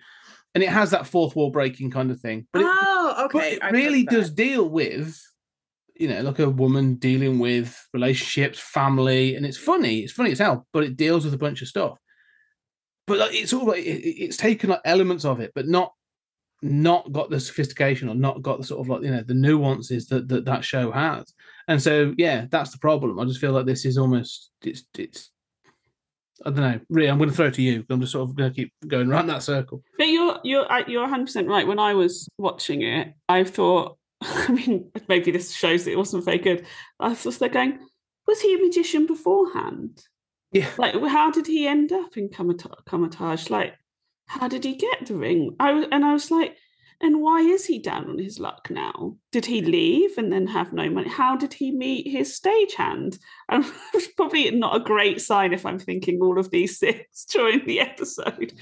And it has that fourth wall breaking kind of thing. But oh, it, okay. But it really does deal with you know, like a woman dealing with relationships, family, and it's funny. It's funny as hell, but it deals with a bunch of stuff. But like, it's all like it, it's taken like elements of it, but not not got the sophistication or not got the sort of like you know the nuances that that, that show has. And so yeah, that's the problem. I just feel like this is almost it's it's I don't know. Really, I'm going to throw it to you. I'm just sort of going to keep going around that circle. But you're you're uh, you're 100 percent right. When I was watching it, I thought I mean, maybe this shows that it wasn't very good. I was just going, was he a magician beforehand? Yeah. Like, how did he end up in Kamar-Taj? Like, how did he get the ring? I was, and I was like, and why is he down on his luck now? Did he leave and then have no money? How did he meet his stagehand? And it's probably not a great sign if I'm thinking all of these things during the episode.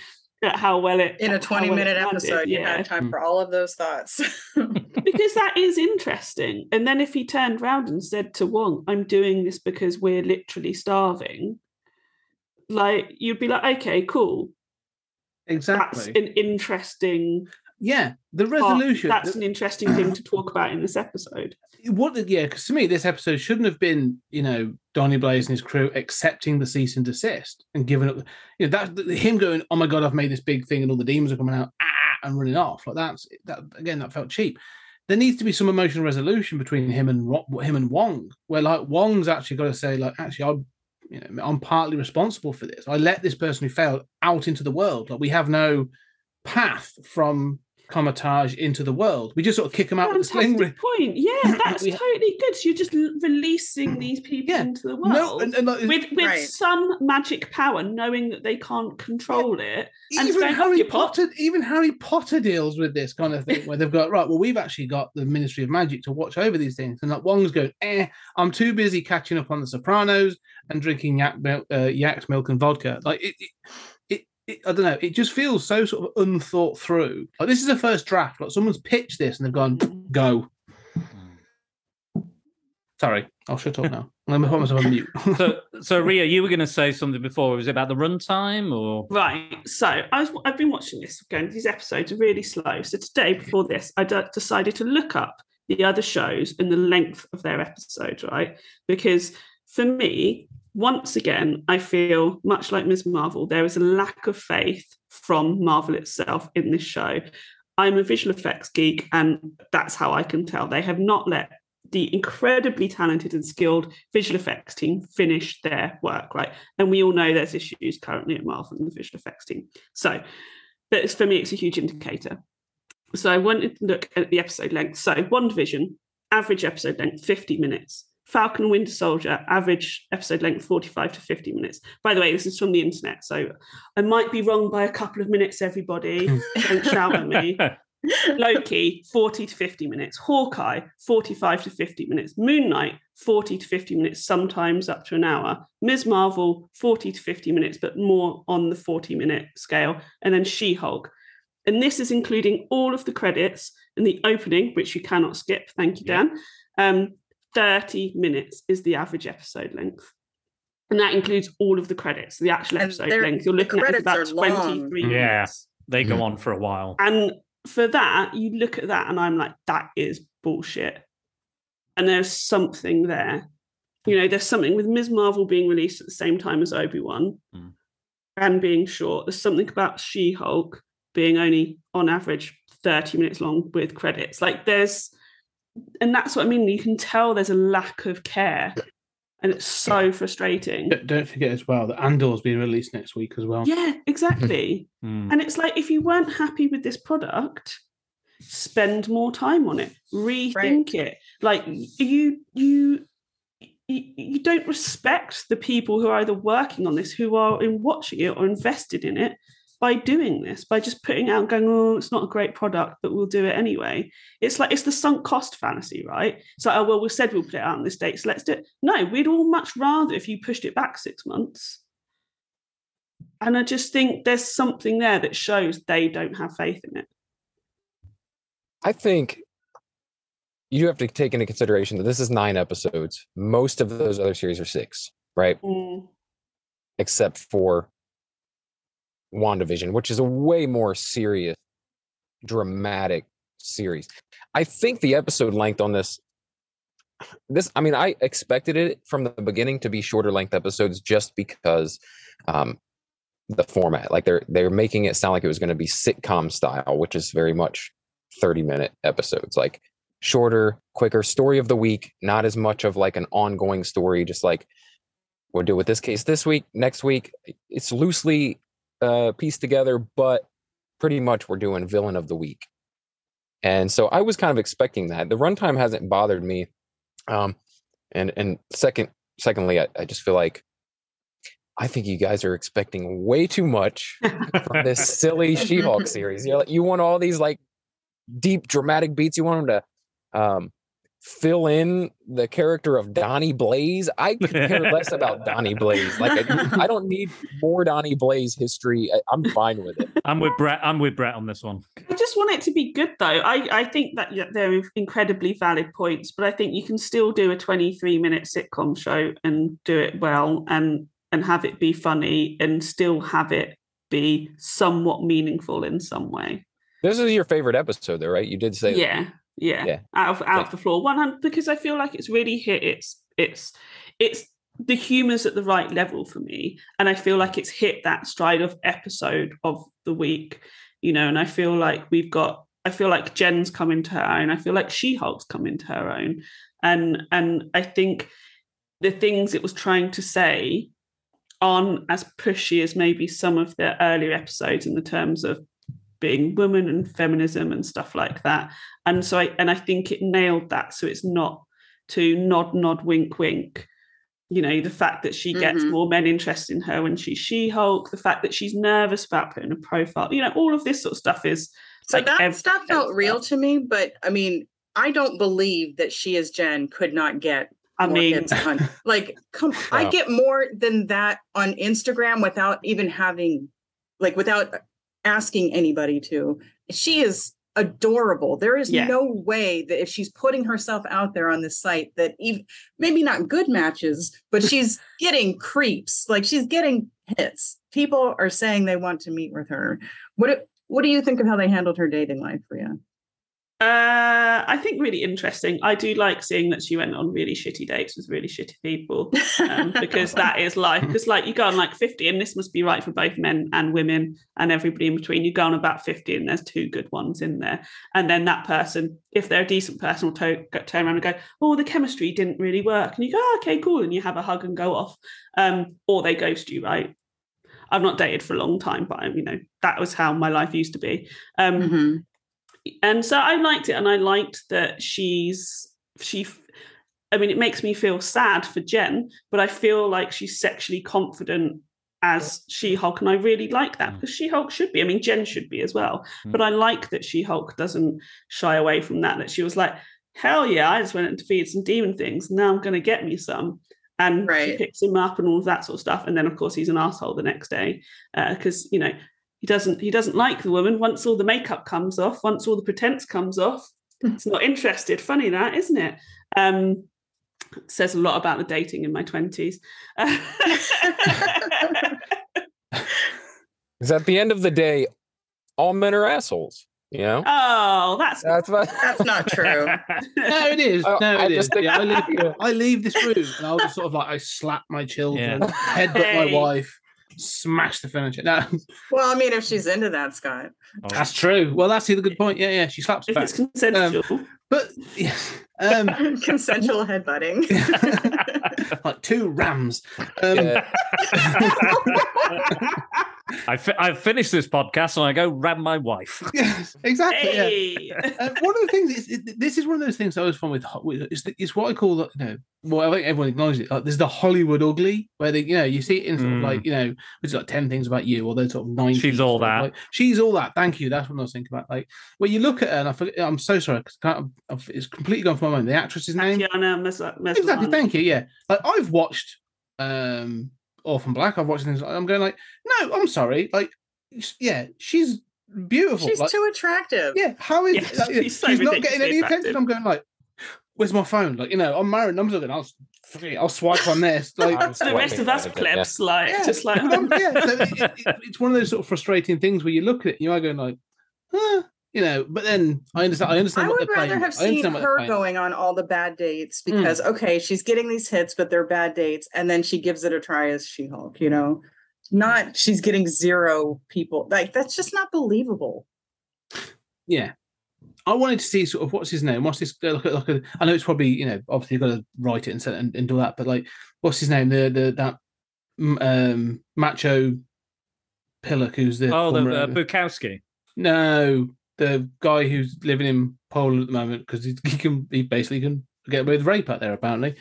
how well it in a 20 well minute episode yeah. you had time for all of those thoughts. Because that is interesting. And then if he turned around and said to wong i'm doing this because we're literally starving like you'd be like okay cool. Exactly. that's an interesting yeah the resolution that's an interesting thing to talk about in this episode. What yeah because to me this episode shouldn't have been you know donny blaze and his crew accepting the cease and desist and giving up you know that him going oh my god i've made this big thing and all the demons are coming out ah, and running off. Like that's that again that felt cheap. There needs to be some emotional resolution between him and him and wong where like wong's actually got to say like actually i'm you know i'm partly responsible for this. I let this person who failed out into the world. Like we have no path from Kamar-Taj into the world. We just sort of kick them out Fantastic with the sling. point. Yeah, that's totally good. So you're just releasing these people yeah. into the world no, and, and like, with with right. some magic power, knowing that they can't control yeah. it. And even Harry Potter, even Harry Potter deals with this kind of thing, where they've got right. Well, we've actually got the Ministry of Magic to watch over these things, and like Wong's going, eh, I'm too busy catching up on The Sopranos and drinking yak milk, uh, yak's milk and vodka. Like it, it it, I don't know. It just feels so sort of unthought through. Like this is a first draft. Like someone's pitched this and they've gone go. Sorry, I'll shut up now. I'm going to put myself on mute. so, so Ria, you were going to say something before. Was it about the runtime or? Right. So I was, I've been watching this. Going these episodes are really slow. So today, before this, I d- decided to look up the other shows and the length of their episodes. Right, because for me, once again, I feel much like Ms. Marvel, there is a lack of faith from Marvel itself in this show. I'm a visual effects geek, and that's how I can tell. They have not let the incredibly talented and skilled visual effects team finish their work, right? And we all know there's issues currently at Marvel and the visual effects team. So, but for me, it's a huge indicator. So I wanted to look at the episode length. So, WandaVision, average episode length, 50 minutes. Falcon Winter Soldier, average episode length 45 to 50 minutes. By the way, this is from the internet, so I might be wrong by a couple of minutes, everybody. Don't shout at me. Loki, 40 to 50 minutes. Hawkeye, 45 to 50 minutes. Moon Knight, 40 to 50 minutes, sometimes up to an hour. Ms. Marvel, 40 to 50 minutes, but more on the 40 minute scale. And then She Hulk. And this is including all of the credits and the opening, which you cannot skip. Thank you, Dan. Um, 30 minutes is the average episode length. And that includes all of the credits, the actual episode length. You're looking at about 23 minutes. Yeah, they go on for a while. And for that, you look at that and I'm like, that is bullshit. And there's something there. You know, there's something with Ms. Marvel being released at the same time as Obi Wan mm. and being short. There's something about She Hulk being only on average 30 minutes long with credits. Like there's and that's what I mean. You can tell there's a lack of care, and it's so frustrating. But Don't forget as well that Andor's being released next week as well. Yeah, exactly. mm. And it's like if you weren't happy with this product, spend more time on it, rethink right. it. Like you, you. You don't respect the people who are either working on this, who are in watching it or invested in it, by doing this, by just putting out going, oh, it's not a great product, but we'll do it anyway. It's like it's the sunk cost fantasy, right? So, oh well, we said we'll put it out in this date, so let's do it. No, we'd all much rather if you pushed it back six months. And I just think there's something there that shows they don't have faith in it. I think you have to take into consideration that this is nine episodes. Most of those other series are six, right? Mm. Except for WandaVision, which is a way more serious, dramatic series. I think the episode length on this this I mean I expected it from the beginning to be shorter length episodes just because um the format like they're they're making it sound like it was going to be sitcom style which is very much 30 minute episodes like shorter quicker story of the week not as much of like an ongoing story just like we'll deal with this case this week next week it's loosely uh, pieced together, but pretty much we're doing villain of the week. And so I was kind of expecting that. The runtime hasn't bothered me. Um, and and second, secondly, I, I just feel like I think you guys are expecting way too much from this silly She-Hulk series. You know, you want all these like deep dramatic beats. You want them to um, fill in the character of Donny Blaze, I could care less about Donny Blaze. Like I, I, don't need more Donny Blaze history. I, am fine with it. I'm with Brett. I'm with Brett on this one. I just want it to be good, though. I I think that they're incredibly valid points, but I think you can still do a 23 minute sitcom show and do it well and and have it be funny and still have it be somewhat meaningful in some way. This is your favorite episode, though, right? You did say, yeah, yeah, yeah. out of out yeah. of the floor, one hundred because I feel like it's really hit its it's it's the humor's at the right level for me, and I feel like it's hit that stride of episode of the week, you know, and I feel like we've got. I feel like Jen's come into her own. I feel like She Hulk's come into her own, and and I think the things it was trying to say aren't as pushy as maybe some of the earlier episodes in the terms of being woman and feminism and stuff like that. And so I and I think it nailed that. So it's not to nod, nod, wink, wink. You know, the fact that she gets mm-hmm. more men interested in her when she's She-Hulk, the fact that she's nervous about putting a profile, you know, all of this sort of stuff is so like that stuff felt real to me, but I mean, I don't believe that she as Jen could not get I mean, like, come, I get more than that on Instagram without even having, like, without asking anybody to. She is adorable. There is yeah. no way that if she's putting herself out there on this site that even maybe not good matches, but she's getting creeps. Like she's getting hits. People are saying they want to meet with her. What what do you think of how they handled her dating life, Ria? Uh, I think really interesting. I do like seeing that she went on really shitty dates with really shitty people um, because that is life. Because like you go on like fifty, and this must be right for both men and women and everybody in between. You go on about fifty, and there's two good ones in there, and then that person, if they're a decent person, will to- turn around and go, "Oh, the chemistry didn't really work," and you go, oh, "Okay, cool," and you have a hug and go off, um, or they ghost you, right? I've not dated for a long time, but you know that was how my life used to be. Um, mm-hmm and so I liked it, and I liked that she's she. I mean, it makes me feel sad for Jen, but I feel like she's sexually confident as She Hulk, and I really like that mm. because She Hulk should be. I mean, Jen should be as well, mm. but I like that She Hulk doesn't shy away from that. That she was like, "Hell yeah, I just went and defeated some demon things. Now I'm going to get me some." And right. she picks him up and all of that sort of stuff. And then, of course, he's an asshole the next day because uh, you know he doesn't he doesn't like the woman. Once all the makeup comes off once all the pretense comes off he's not interested. Funny that isn't it? Um says a lot about the dating in my 20s is at the end of the day all men are assholes you know? Oh that's that's what... that's not true. No it is. Oh, no I it is. Yeah, I, leave, I leave this room and i'll just sort of like i slap my children yeah. headbutt hey. my wife smash the furniture. No. Well, I mean, if she's into that, Scott. Oh. That's true. Well, that's the good point. Yeah, yeah. She slaps if back. it's consensual. Um, but yeah, um, consensual headbutting. like two rams. Um, I, fi- I finished this podcast and I go ram my wife. yes, exactly. Hey. Yeah. Uh, one of the things is it, this is one of those things I always find with, with it's, it's what I call you know well I think everyone acknowledges it. Like, there's the Hollywood ugly where they you know you see it in sort mm. of like you know which is like ten things about you or those sort of nine. She's all that. Like, she's all that. Thank you. That's what I was thinking about. Like when you look at her, and I forget, I'm so sorry because it's completely gone from my mind. The actress's name. Tatiana Exactly. Thank you. Yeah. Like I've watched um Orphan Black. I've watched things. I'm going like, no, I'm sorry. Like, yeah, she's beautiful. She's like, too attractive. Yeah, how is yeah, like, she's, so she's not getting any attractive. attention? I'm going like, where's my phone? Like, you know, I'm married. I'm looking. Oh, I'll I'll swipe on this. Like the rest of us clips, yeah. like yeah. just like yeah. So it, it, it's one of those sort of frustrating things where you look at it and you are going like, huh, you know, but then I understand. I understand. I would rather playing. have seen her going on all the bad dates hmm. because mm. okay, she's getting these hits, but they're bad dates, and then she gives it a try as She Hulk. You know, not she's getting zero people. Like that's just not believable. Yeah, I wanted to see sort of what's his name. What's this? Look at look at. I know it's probably you know obviously you've got to write it and and, and do that, but like what's his name? The the that um macho pillock who's the oh the uh, Bukowski. No, the guy who's living in Poland at the moment because he, he, can he basically can get away with rape out there apparently.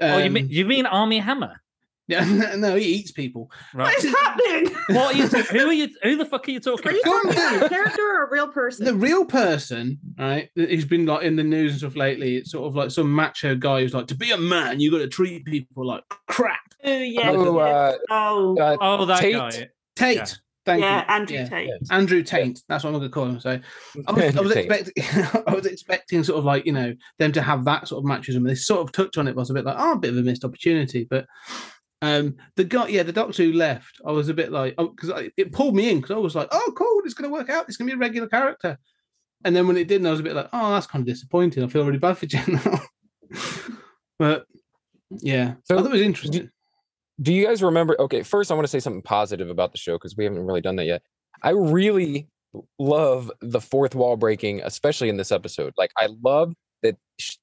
Um, oh, you mean um, you mean Armie Hammer? Yeah, no, he eats people. Right. What is happening? What are you? T- who are you? Who the fuck are you talking? Are you talking about a character or a real person? The real person, right? Who's been like in the news and stuff lately. It's sort of like some macho guy who's like, to be a man, you got to treat people like crap. Oh yeah. Oh, uh, oh, uh, oh, that Tate. guy. Tate. Yeah. Thank yeah, you. Andrew yeah. Tate. Andrew Tate. That's what I'm going to call him. So I was, I was expecting, I was expecting sort of like you know them to have that sort of machismo. They sort of touched on it. Was a bit like, oh, a bit of a missed opportunity. But um, the guy, yeah, the doctor who left, I was a bit like, oh, because it pulled me in because I was like, oh, cool, it's going to work out. It's going to be a regular character. And then when it didn't, I was a bit like, oh, that's kind of disappointing. I feel really bad for Jen now. but yeah, so I thought it was interesting do you guys remember? Okay, first I want to say something positive about the show because we haven't really done that yet. I really love the fourth wall breaking, especially in this episode. Like I love that sh-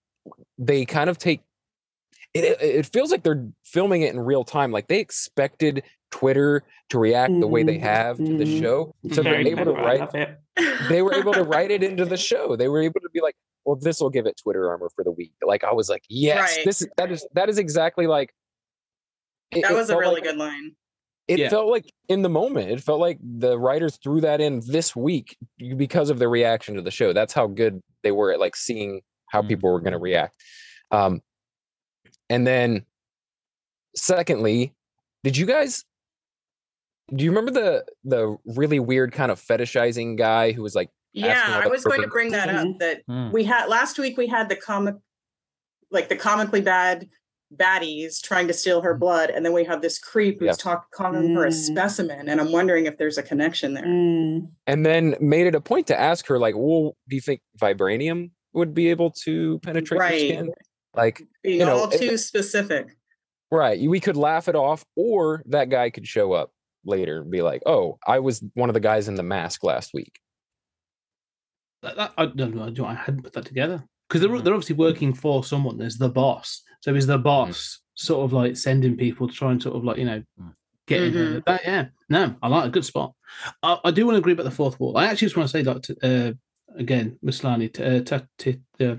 they kind of take it, it feels like they're filming it in real time. Like they expected Twitter to react mm-hmm. the way they mm-hmm. have to the mm-hmm. show. So they're able to write they were able to write it into the show. They were able to be like, well, this will give it Twitter armor for the week. Like I was like, yes, right. this that is that is exactly like it, that was a really like, good line. It yeah. felt like in the moment, it felt like the writers threw that in this week because of the reaction to the show. That's how good they were at like seeing how mm-hmm. people were going to react. Um, and then, secondly, did you guys? Do you remember the the really weird kind of fetishizing guy who was like? Yeah, I was going to bring that up. That mm. we had last week. We had the comic, like the comically bad baddies trying to steal her mm. blood, and then we have this creep who's yeah. talk, calling mm. her a mm. specimen, and I'm wondering if there's a connection there. Mm. And then made it a point to ask her, like, "Well, do you think vibranium would be able to penetrate right. your skin?" Like, being you know, all too it, specific. Right. We could laugh it off, or that guy could show up later and be like, "Oh, I was one of the guys in the mask last week." That, that, I don't know. I hadn't put that together because they're, they're obviously working for someone. There's the boss, so is the mm. boss mm. sort of like sending people to try and sort of like you know mm. get mm-hmm. in there? yeah, no, I like a good spot. I, I, do want to agree about the fourth wall. I actually just want to say that uh, again, Maslany, uh, t- t- uh,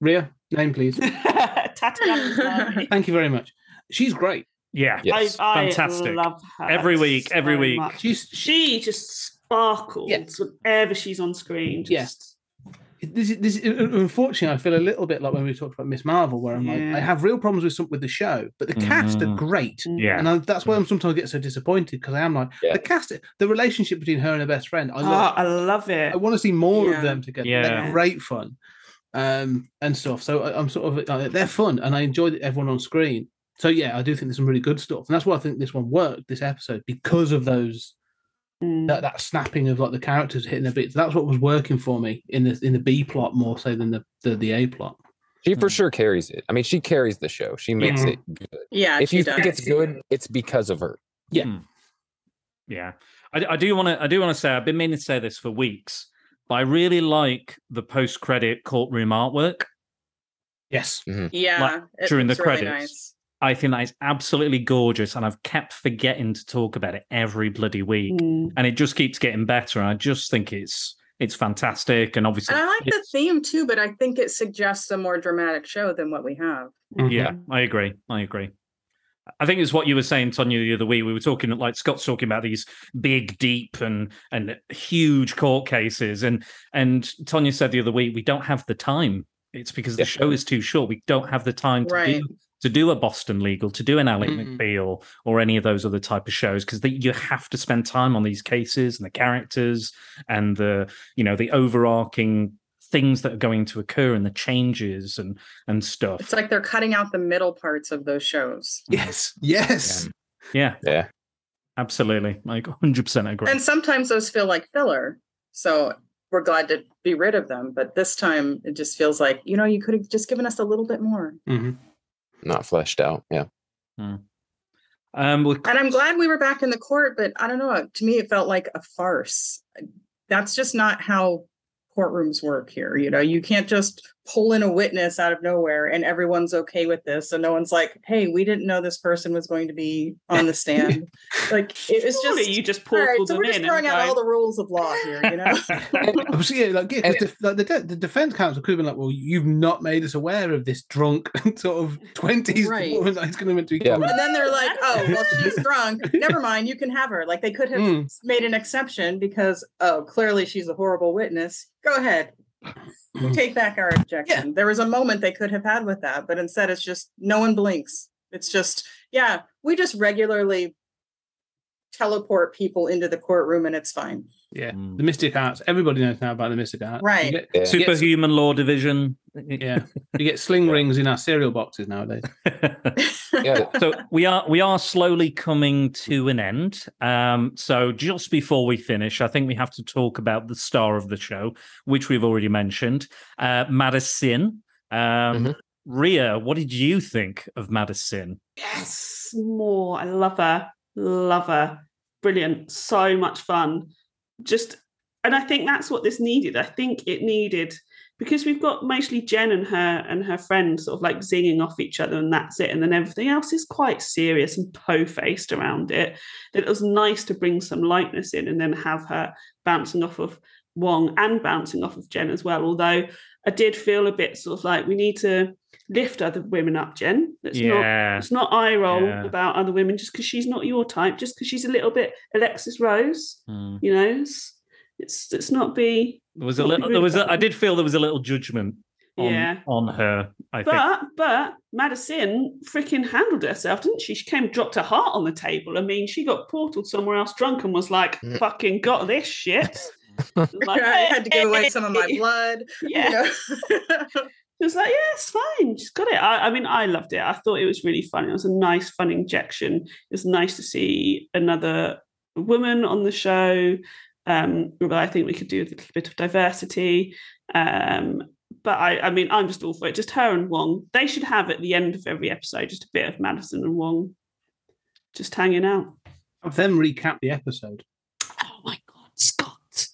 Ria, name please. Thank you very much. She's great. Yeah, yes. I, I fantastic. Love her every week, every so week. Much. She's she just sparkles yeah. whenever she's on screen. Just this is, this is, unfortunately, I feel a little bit like when we talked about Miss Marvel, where I'm yeah. like, I have real problems with some with the show, but the cast mm. are great. Yeah, and I, that's why I'm sometimes get so disappointed because I am like yeah. the cast, the relationship between her and her best friend. I love, oh, I love it. I want to see more yeah. of them together. Yeah, they're great fun, um, and stuff. So I, am sort of uh, they're fun, and I enjoy everyone on screen. So yeah, I do think there's some really good stuff, and that's why I think this one worked this episode because of those Mm. That that snapping of like the characters hitting the beats. That's what was working for me in the in the B plot more so than the the, the A plot. She for mm. sure carries it. I mean, she carries the show. She makes yeah. it good. Yeah. If you does. think it's good, it's because of her. Yeah. Mm. Yeah. I, I do want to. I do want to say. I've been meaning to say this for weeks, but I really like the post-credit courtroom artwork. Yes. Mm-hmm. Yeah. Like, during the credits. Nice. I think that is absolutely gorgeous, and I've kept forgetting to talk about it every bloody week, mm. and it just keeps getting better. And I just think it's it's fantastic, and obviously, and I like the theme too. But I think it suggests a more dramatic show than what we have. Mm-hmm. Yeah, I agree. I agree. I think it's what you were saying, Tonya, the other week. We were talking like Scott's talking about these big, deep, and and huge court cases, and and Tonya said the other week we don't have the time. It's because the show is too short. We don't have the time to right. do to do a Boston Legal, to do an Ally mm. McBeal, or any of those other type of shows, because you have to spend time on these cases and the characters and the you know the overarching things that are going to occur and the changes and and stuff. It's like they're cutting out the middle parts of those shows. Yes, yes, yeah, yeah, yeah. absolutely. Like 100 percent agree. And sometimes those feel like filler. So we're glad to be rid of them. But this time it just feels like, you know, you could have just given us a little bit more. Mm-hmm not fleshed out. Yeah. Hmm. Um, and I'm glad we were back in the court, but I don't know. To me, it felt like a farce. That's just not how courtrooms work here. You know, you can't just pull in a witness out of nowhere and everyone's okay with this. So no one's like, hey, we didn't know this person was going to be on the stand. like it was just you just portal right, them so we're just throwing out go, all the rules of law here, you know? yeah, like, yeah, 'cause def- like the, de- the defense counsel could have been like, "Well, you've not made us aware of this drunk sort of twenties Right. woman that he's going to be." Yeah. and then they're like, oh, well, she's drunk. Never mind, you can have her. Like they could have Mm. made an exception because, oh, clearly she's a horrible witness. Go ahead. We take back our objection. There was a moment they could have had with that, but instead it's just no one blinks. It's just, yeah, we just regularly teleport people into the courtroom and it's fine. Yeah, Mm. the Mystic Arts. Everybody knows now about the Mystic Arts. Right. get- Yeah. you get- Superhuman Law Division. yeah, you get sling rings in our cereal boxes nowadays. Yeah. so we are we are slowly coming to an end. Um, so just before we finish, I think we have to talk about the star of the show, which we've already mentioned, uh, Madison. Um, Mhm. Ria, what did you think of Madison? Yes, more. I love her. Love her. Brilliant. So much fun. Just, and I think that's what this needed. I think it needed because we've got mostly Jen and her and her friends sort of like zinging off each other, and that's it. And then everything else is quite serious and po-faced around it. That it was nice to bring some lightness in, and then have her bouncing off of Wong and bouncing off of Jen as well. Although I did feel a bit sort of like we need to lift other women up, Jen. Let's not it's not eye roll Yeah. about other women just because she's not your type, just because she's a little bit Alexis Rose. Mm. You know, it's it's, it's not be. there was a little. There was. A, bad. I did feel there was a little judgment on Yeah. on her. I think. But but Madison freaking handled herself, didn't she? She came, dropped her heart on the table. I mean, she got portaled somewhere else drunk and was like, Mm. "Fucking got this shit." Like, I had to give away some of my blood. Yeah. You know? It was like, yeah, it's fine. She's got it. I, I mean, I loved it. I thought it was really fun. It was a nice, fun injection. It was nice to see another woman on the show. Um, but I think we could do a little bit of diversity. Um, but I, I mean, I'm just all for it. Just her and Wong. They should have at the end of every episode just a bit of Madison and Wong just hanging out. Have them recap the episode. Oh my God, Scott.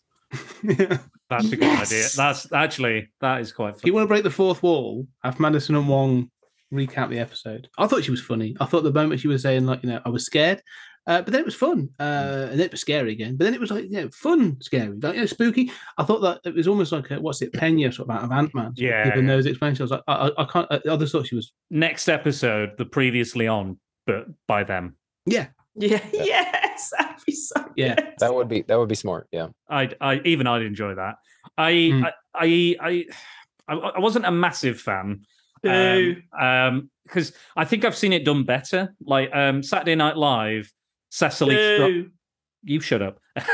That's a good Yes. idea. That's actually that is quite. If you want to break the fourth wall, have Madison and Wong recap the episode. I thought she was funny. I thought the moment she was saying like, you know, I was scared, uh, but then it was fun, uh, and then it was scary again. But then it was like, you know, fun, scary, like you know, spooky. I thought that it was almost like a, what's it, Peña sort of out of Ant Man. Yeah, giving yeah. those explanations. I was like, I, I- I can't. I, I just thought she was, Next episode, the previously on, but by them. yeah, Yeah, yes, that'd be so Yeah. good. That would be that would be smart. Yeah. I, I even I'd enjoy that. I, Mm. I, I, I, I wasn't a massive fan. Boo. Um, um, because I think I've seen it done better. Like um, Saturday Night Live, Cecily. Stro- Boo. you shut up. I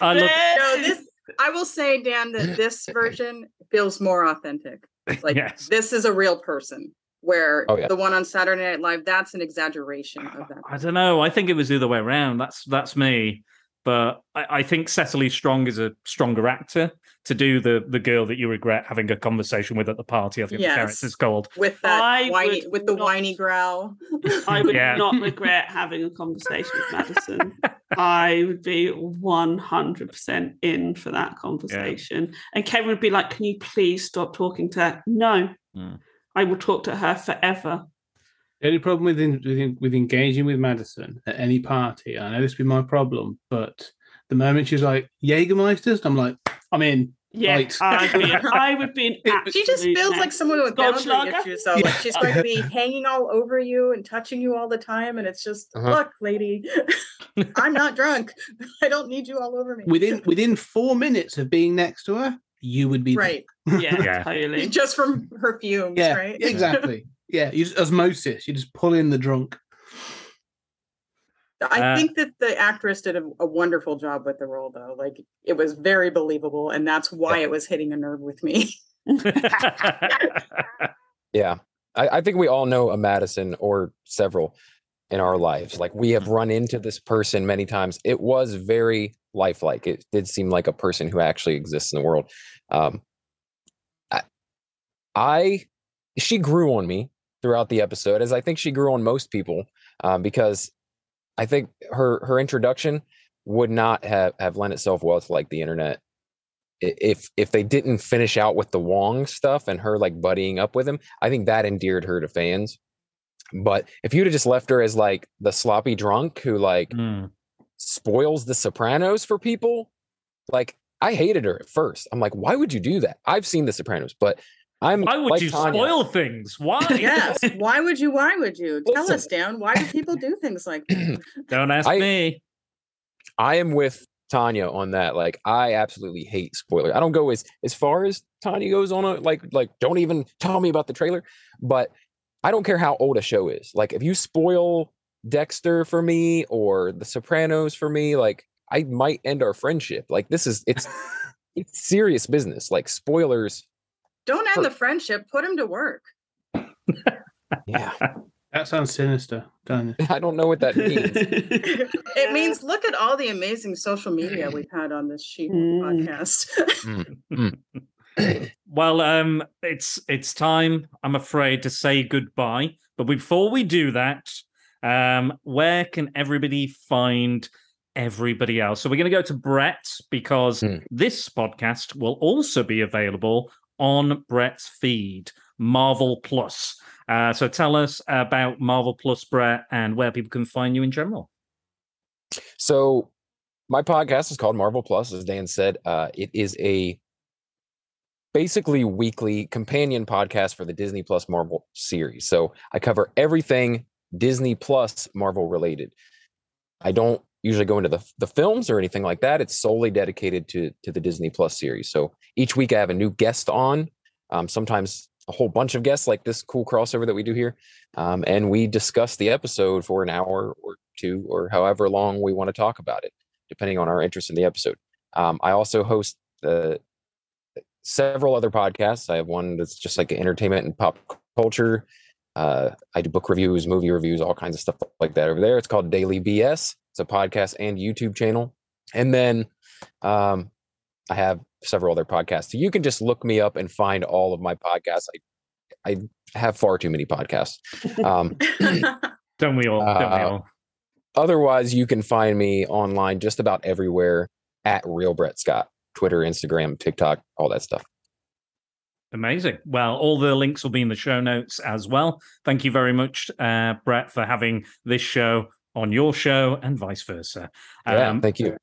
love. no, this I will say, Dan, that this version feels more authentic. Like Yes. this is a real person. Where Oh, yeah. the one on Saturday Night Live, that's an exaggeration of that. I don't know. I think it was the other way around. That's that's me. But I, I think Cecily Strong is a stronger actor to do the the girl that you regret having a conversation with at the party. I think the Yes. character's called. With that I whiny, with the not- whiny growl. I would Yeah. not regret having a conversation with Madison. I would be 100% in for that conversation. And Kevin would be like, Can you please stop talking to her? No, Mm. I will talk to her forever. The only problem with, in, with with engaging with Madison at any party, I know this would be my problem, but the moment she's like Jägermeisters, I'm like, I'm in. Yeah, Right. I'd be, I would be an She just feels like someone with boundary Goldschlager? issues. So like she's going to be hanging all over you and touching you all the time, and it's just Uh-huh. look, lady, I'm not drunk. I don't need you all over me. Within within four minutes of being next to her, you would be right, Yeah, Yeah. totally. just from her fumes, Yeah, right? exactly. yeah, you just, osmosis. You just pull in the drunk. I Uh, think that the actress did a, a wonderful job with the role, though. Like it was very believable, and that's why it was hitting a nerve with me. Yeah. I, I think we all know a Madison or several in our lives. Like we have run into this person many times. It was very lifelike. It did seem like a person who actually exists in the world. Um, I, I she grew on me throughout the episode, as I think she grew on most people, um, because I think her her introduction would not have have lent itself well to like the internet if if they didn't finish out with the Wong stuff and her like buddying up with him, I think that endeared her to fans. But if you'd have just left her as like the sloppy drunk who like mm. Spoils the Sopranos for people, like I hated her at first. I'm like, why would you do that? I've seen the Sopranos, but I'm why would like you Tonya. spoil things? Why? yes. Why would you? Why would you? Listen. Tell us, Dan. Why do people do things like that? Don't ask I, me. I am with Tonya on that. Like, I absolutely hate spoiler. I don't go as as far as Tonya goes on a like like don't even tell me about the trailer. But I don't care how old a show is. Like, if you spoil Dexter for me or The Sopranos for me, like I might end our friendship. Like, this is it's it's serious business. Like spoilers. Don't end for, the friendship. Put him to work. yeah. That sounds sinister, don't it? I don't know what that means. it means look at all the amazing social media we've had on this sheet mm. podcast. mm. Mm. well, um, it's it's time, I'm afraid, to say goodbye. But before we do that, um, where can everybody find everybody else? So we're going to go to Brett because hmm. this podcast will also be available on Brett's feed, Marvel Plus. Uh, so tell us about Marvel Plus, Brett, and where people can find you in general. So my podcast is called Marvel Plus, as Dan said. Uh, it is a basically weekly companion podcast for the Disney Plus Marvel series. So I cover everything Disney Plus Marvel related. I don't usually go into the, the films or anything like that. It's solely dedicated to to the Disney Plus series. So each week I have a new guest on. Um, sometimes a whole bunch of guests like this cool crossover that we do here. Um, and we discuss the episode for an hour or two or however long we want to talk about it, depending on our interest in the episode. Um, I also host uh, several other podcasts. I have one that's just like entertainment and pop culture. Uh, I do book reviews, movie reviews, all kinds of stuff like that over there. It's called Daily BS. It's a podcast and YouTube channel. And then um, I have several other podcasts. So you can just look me up and find all of my podcasts. I I have far too many podcasts. Um, don't we all? Don't we uh, all? Otherwise, you can find me online just about everywhere at Real Brett Scott, Twitter, Instagram, TikTok, all that stuff. Amazing. Well, all the links will be in the show notes as well. Thank you very much, uh, Brett, for having this show on your show and vice versa. Yeah, um, thank you.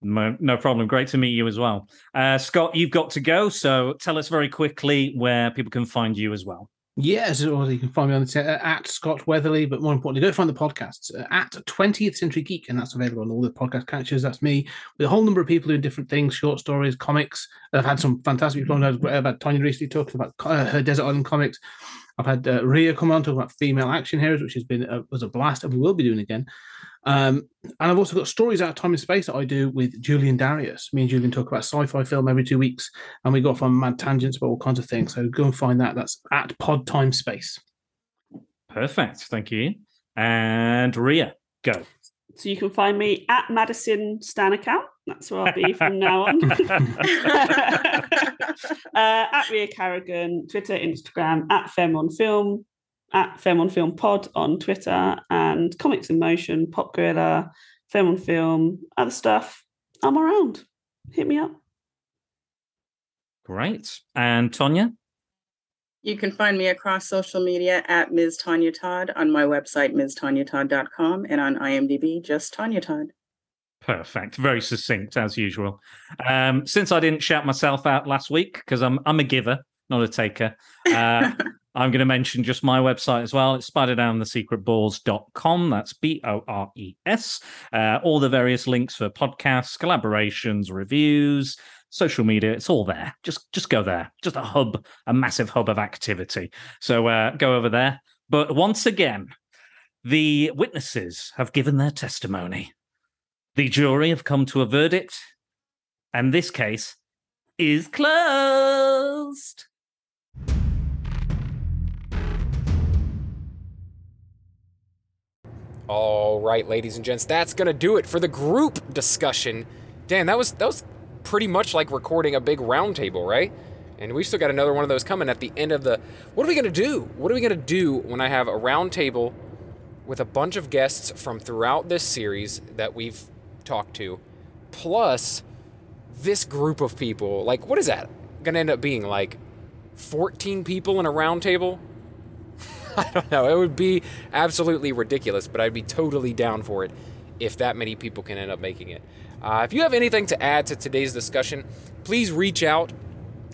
No, problem. Great to meet you as well. Uh, Scott, you've got to go. So tell us very quickly where people can find you as well. Yes, yeah, you can find me on the uh, at Scott Weatherly, but more importantly, go find the podcasts uh, at 20th Century Geek, and that's available on all the podcast catchers. That's me with a whole number of people doing different things, short stories, comics. I've had some fantastic people on about Tonya recently talking about uh, her Desert Island comics. I've had uh, Ria come on talk about female action heroes, which has been uh, was a blast, and we will be doing again. Um, and I've also got stories out of time and space that I do with Julian Darius. Me and Julian talk about sci-fi film every two weeks, and we go off on mad tangents about all kinds of things. So go and find that. That's at Pod Time Space. Perfect. Thank you. And Ria, go. So you can find me at Madison Stan account. That's where I'll be from now on. uh, at Ria Carrigan, Twitter, Instagram, at Fem on Film, at Film on Film Pod on Twitter and Comics in Motion, Pop Gorilla, Film on Film, other stuff. I'm around. Hit me up. Great. And Tonya? You can find me across social media at Ms. Tonya Todd on my website, MsTonyaTodd.com, and on IMDb, just Tonya Todd. Perfect. Very succinct as usual. Um, since I didn't shout myself out last week because I'm I'm a giver, not a taker. Uh, I'm going to mention just my website as well. It's spiderdanandthesecretbores.com. That's B O R E S. Uh, all the various links for podcasts, collaborations, reviews, social media. It's all there. Just just go there. Just a hub, a massive hub of activity. So uh, go over there. But once again, the witnesses have given their testimony. The jury have come to a verdict, and this case is closed. All right, ladies and gents, that's gonna do it for the group discussion. Dan, that was that was pretty much like recording a big roundtable, right? And we've still got another one of those coming at the end of the. What are we gonna do? What are we gonna do when I have a roundtable with a bunch of guests from throughout this series that we've talked to, plus this group of people, like, what is that going to end up being? Like 14 people in a round table? I don't know. It would be absolutely ridiculous, but I'd be totally down for it if that many people can end up making it. Uh, if you have anything to add to today's discussion, please reach out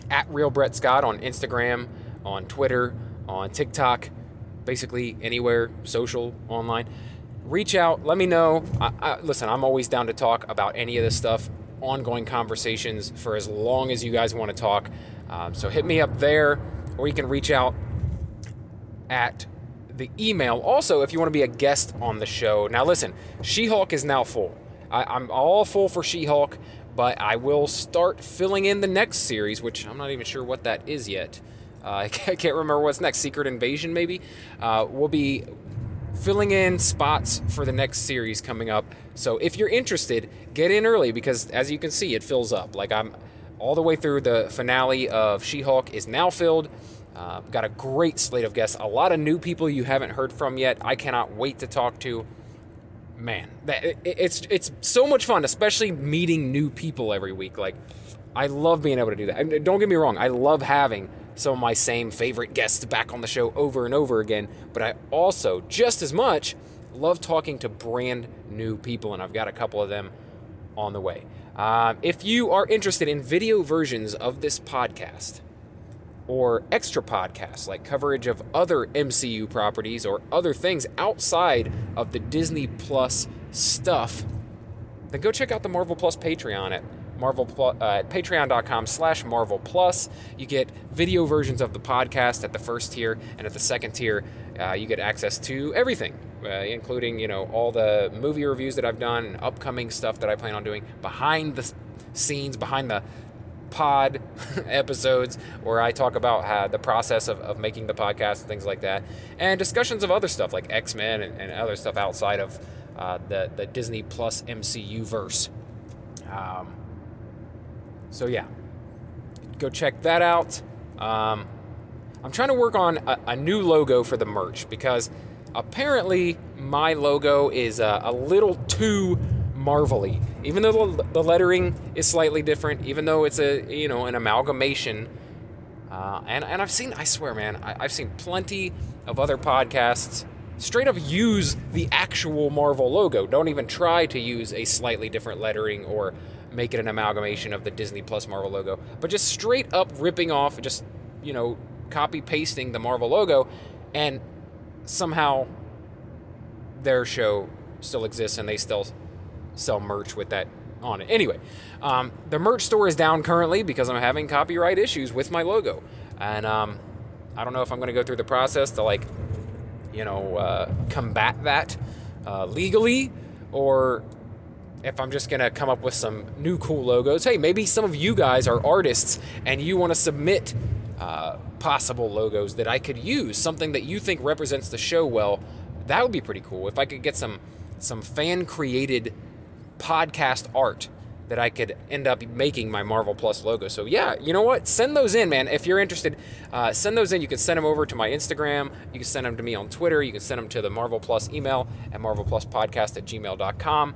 at Real Brett Scott on Instagram, on Twitter, on TikTok, basically anywhere social, online. Reach out, let me know. I, I, listen, I'm always down to talk about any of this stuff, ongoing conversations for as long as you guys want to talk. Um, so hit me up there, or you can reach out at the email. Also, if you want to be a guest on the show. Now, listen, She-Hulk is now full. I, am all full for She-Hulk, but I will start filling in the next series, which I'm not even sure what that is yet. Uh, I can't remember what's next. Secret Invasion, maybe? Uh, we'll be filling in spots for the next series coming up. So if you're interested, get in early because as you can see, it fills up. Like I'm all the way through the finale of She-Hulk is now filled. Uh, got a great slate of guests, a lot of new people you haven't heard from yet. I cannot wait to talk to. Man, that, it's it's so much fun, especially meeting new people every week. Like, I love being able to do that. don't get me wrong, I love having some of my same favorite guests back on the show over and over again. But I also, just as much, love talking to brand new people, and I've got a couple of them on the way. Uh, if you are interested in video versions of this podcast, or extra podcasts like coverage of other MCU properties or other things outside of the Disney Plus stuff, then go check out the Marvel Plus Patreon at Marvel uh, at patreon.com slash Marvel Plus. You get video versions of the podcast at the first tier, and at the second tier, uh, you get access to everything, uh, including you know all the movie reviews that I've done, upcoming stuff that I plan on doing behind the scenes, behind the pod episodes where I talk about how the process of, of making the podcast and things like that, and discussions of other stuff like X Men and, and, other stuff outside of uh, the, the Disney Plus MCU verse. Um, so, yeah, go check that out. Um, I'm trying to work on a, a, new logo for the merch because apparently my logo is uh, a little too marvelly. Even though the lettering is slightly different, even though it's a you know an amalgamation, uh, and and I've seen I swear man I, I've seen plenty of other podcasts straight up use the actual Marvel logo. Don't even try to use a slightly different lettering or make it an amalgamation of the Disney Plus Marvel logo, but just straight up ripping off, just you know copy pasting the Marvel logo, and somehow their show still exists and they still sell merch with that on it. Anyway, um, the merch store is down currently because I'm having copyright issues with my logo, and um, I don't know if I'm going to go through the process to like, you know, uh, combat that uh, legally, or if I'm just going to come up with some new cool logos. Hey, maybe some of you guys are artists and you want to submit uh, possible logos that I could use, something that you think represents the show well. That would be pretty cool if I could get some some fan created podcast art that I could end up making my Marvel Plus logo. So yeah, you know what? Send those in, man. If you're interested, uh, send those in. You can send them over to my Instagram. You can send them to me on Twitter. You can send them to the Marvel Plus email at marvelpluspodcast at gmail.com.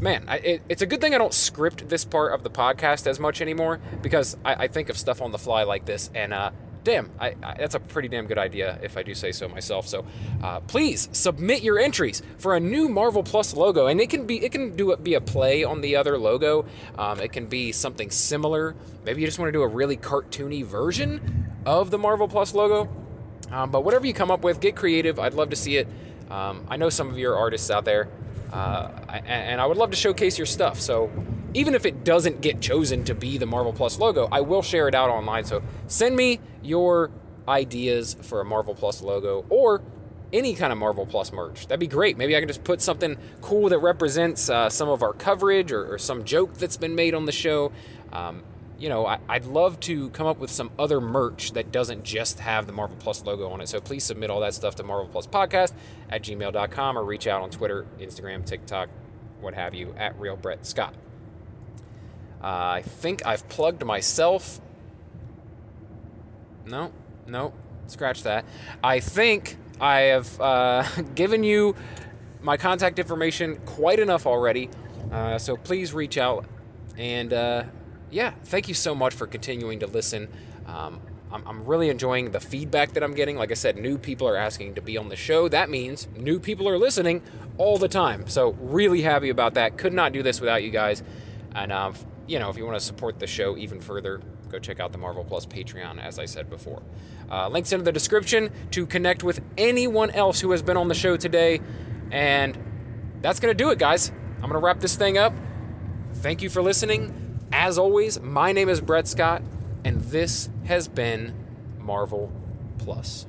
Man, I, it, it's a good thing I don't script this part of the podcast as much anymore because I, I think of stuff on the fly like this, and uh, damn, I, I, that's a pretty damn good idea if I do say so myself. So, uh, please submit your entries for a new Marvel Plus logo, and it can be it can do be a play on the other logo. Um, it can be something similar. Maybe you just want to do a really cartoony version of the Marvel Plus logo. Um, but whatever you come up with, get creative. I'd love to see it. Um, I know some of your artists out there, uh, and I would love to showcase your stuff. So even if it doesn't get chosen to be the Marvel Plus logo, I will share it out online. So send me your ideas for a Marvel Plus logo or any kind of Marvel Plus merch. That'd be great. Maybe I can just put something cool that represents uh, some of our coverage or, or, some joke that's been made on the show. Um, you know, I, would love to come up with some other merch that doesn't just have the Marvel Plus logo on it. So please submit all that stuff to Marvel Plus Podcast at gmail.com or reach out on Twitter, Instagram, TikTok, what have you, at Real Brett Scott. Uh, I think I've plugged myself. No, no, scratch that. I think I have uh, given you my contact information quite enough already. Uh, so please reach out And uh, yeah, thank you so much for continuing to listen. Um, I'm, really enjoying the feedback that I'm getting. Like I said, new people are asking to be on the show. That means new people are listening all the time. So, really happy about that. Could not do this without you guys. And, uh, you know, if you want to support the show even further, go check out the Marvel Plus Patreon, as I said before. Uh, links in the description to connect with anyone else who has been on the show today. And that's going to do it, guys. I'm going to wrap this thing up. Thank you for listening. As always, my name is Brett Scott and this has been Marvel Plus.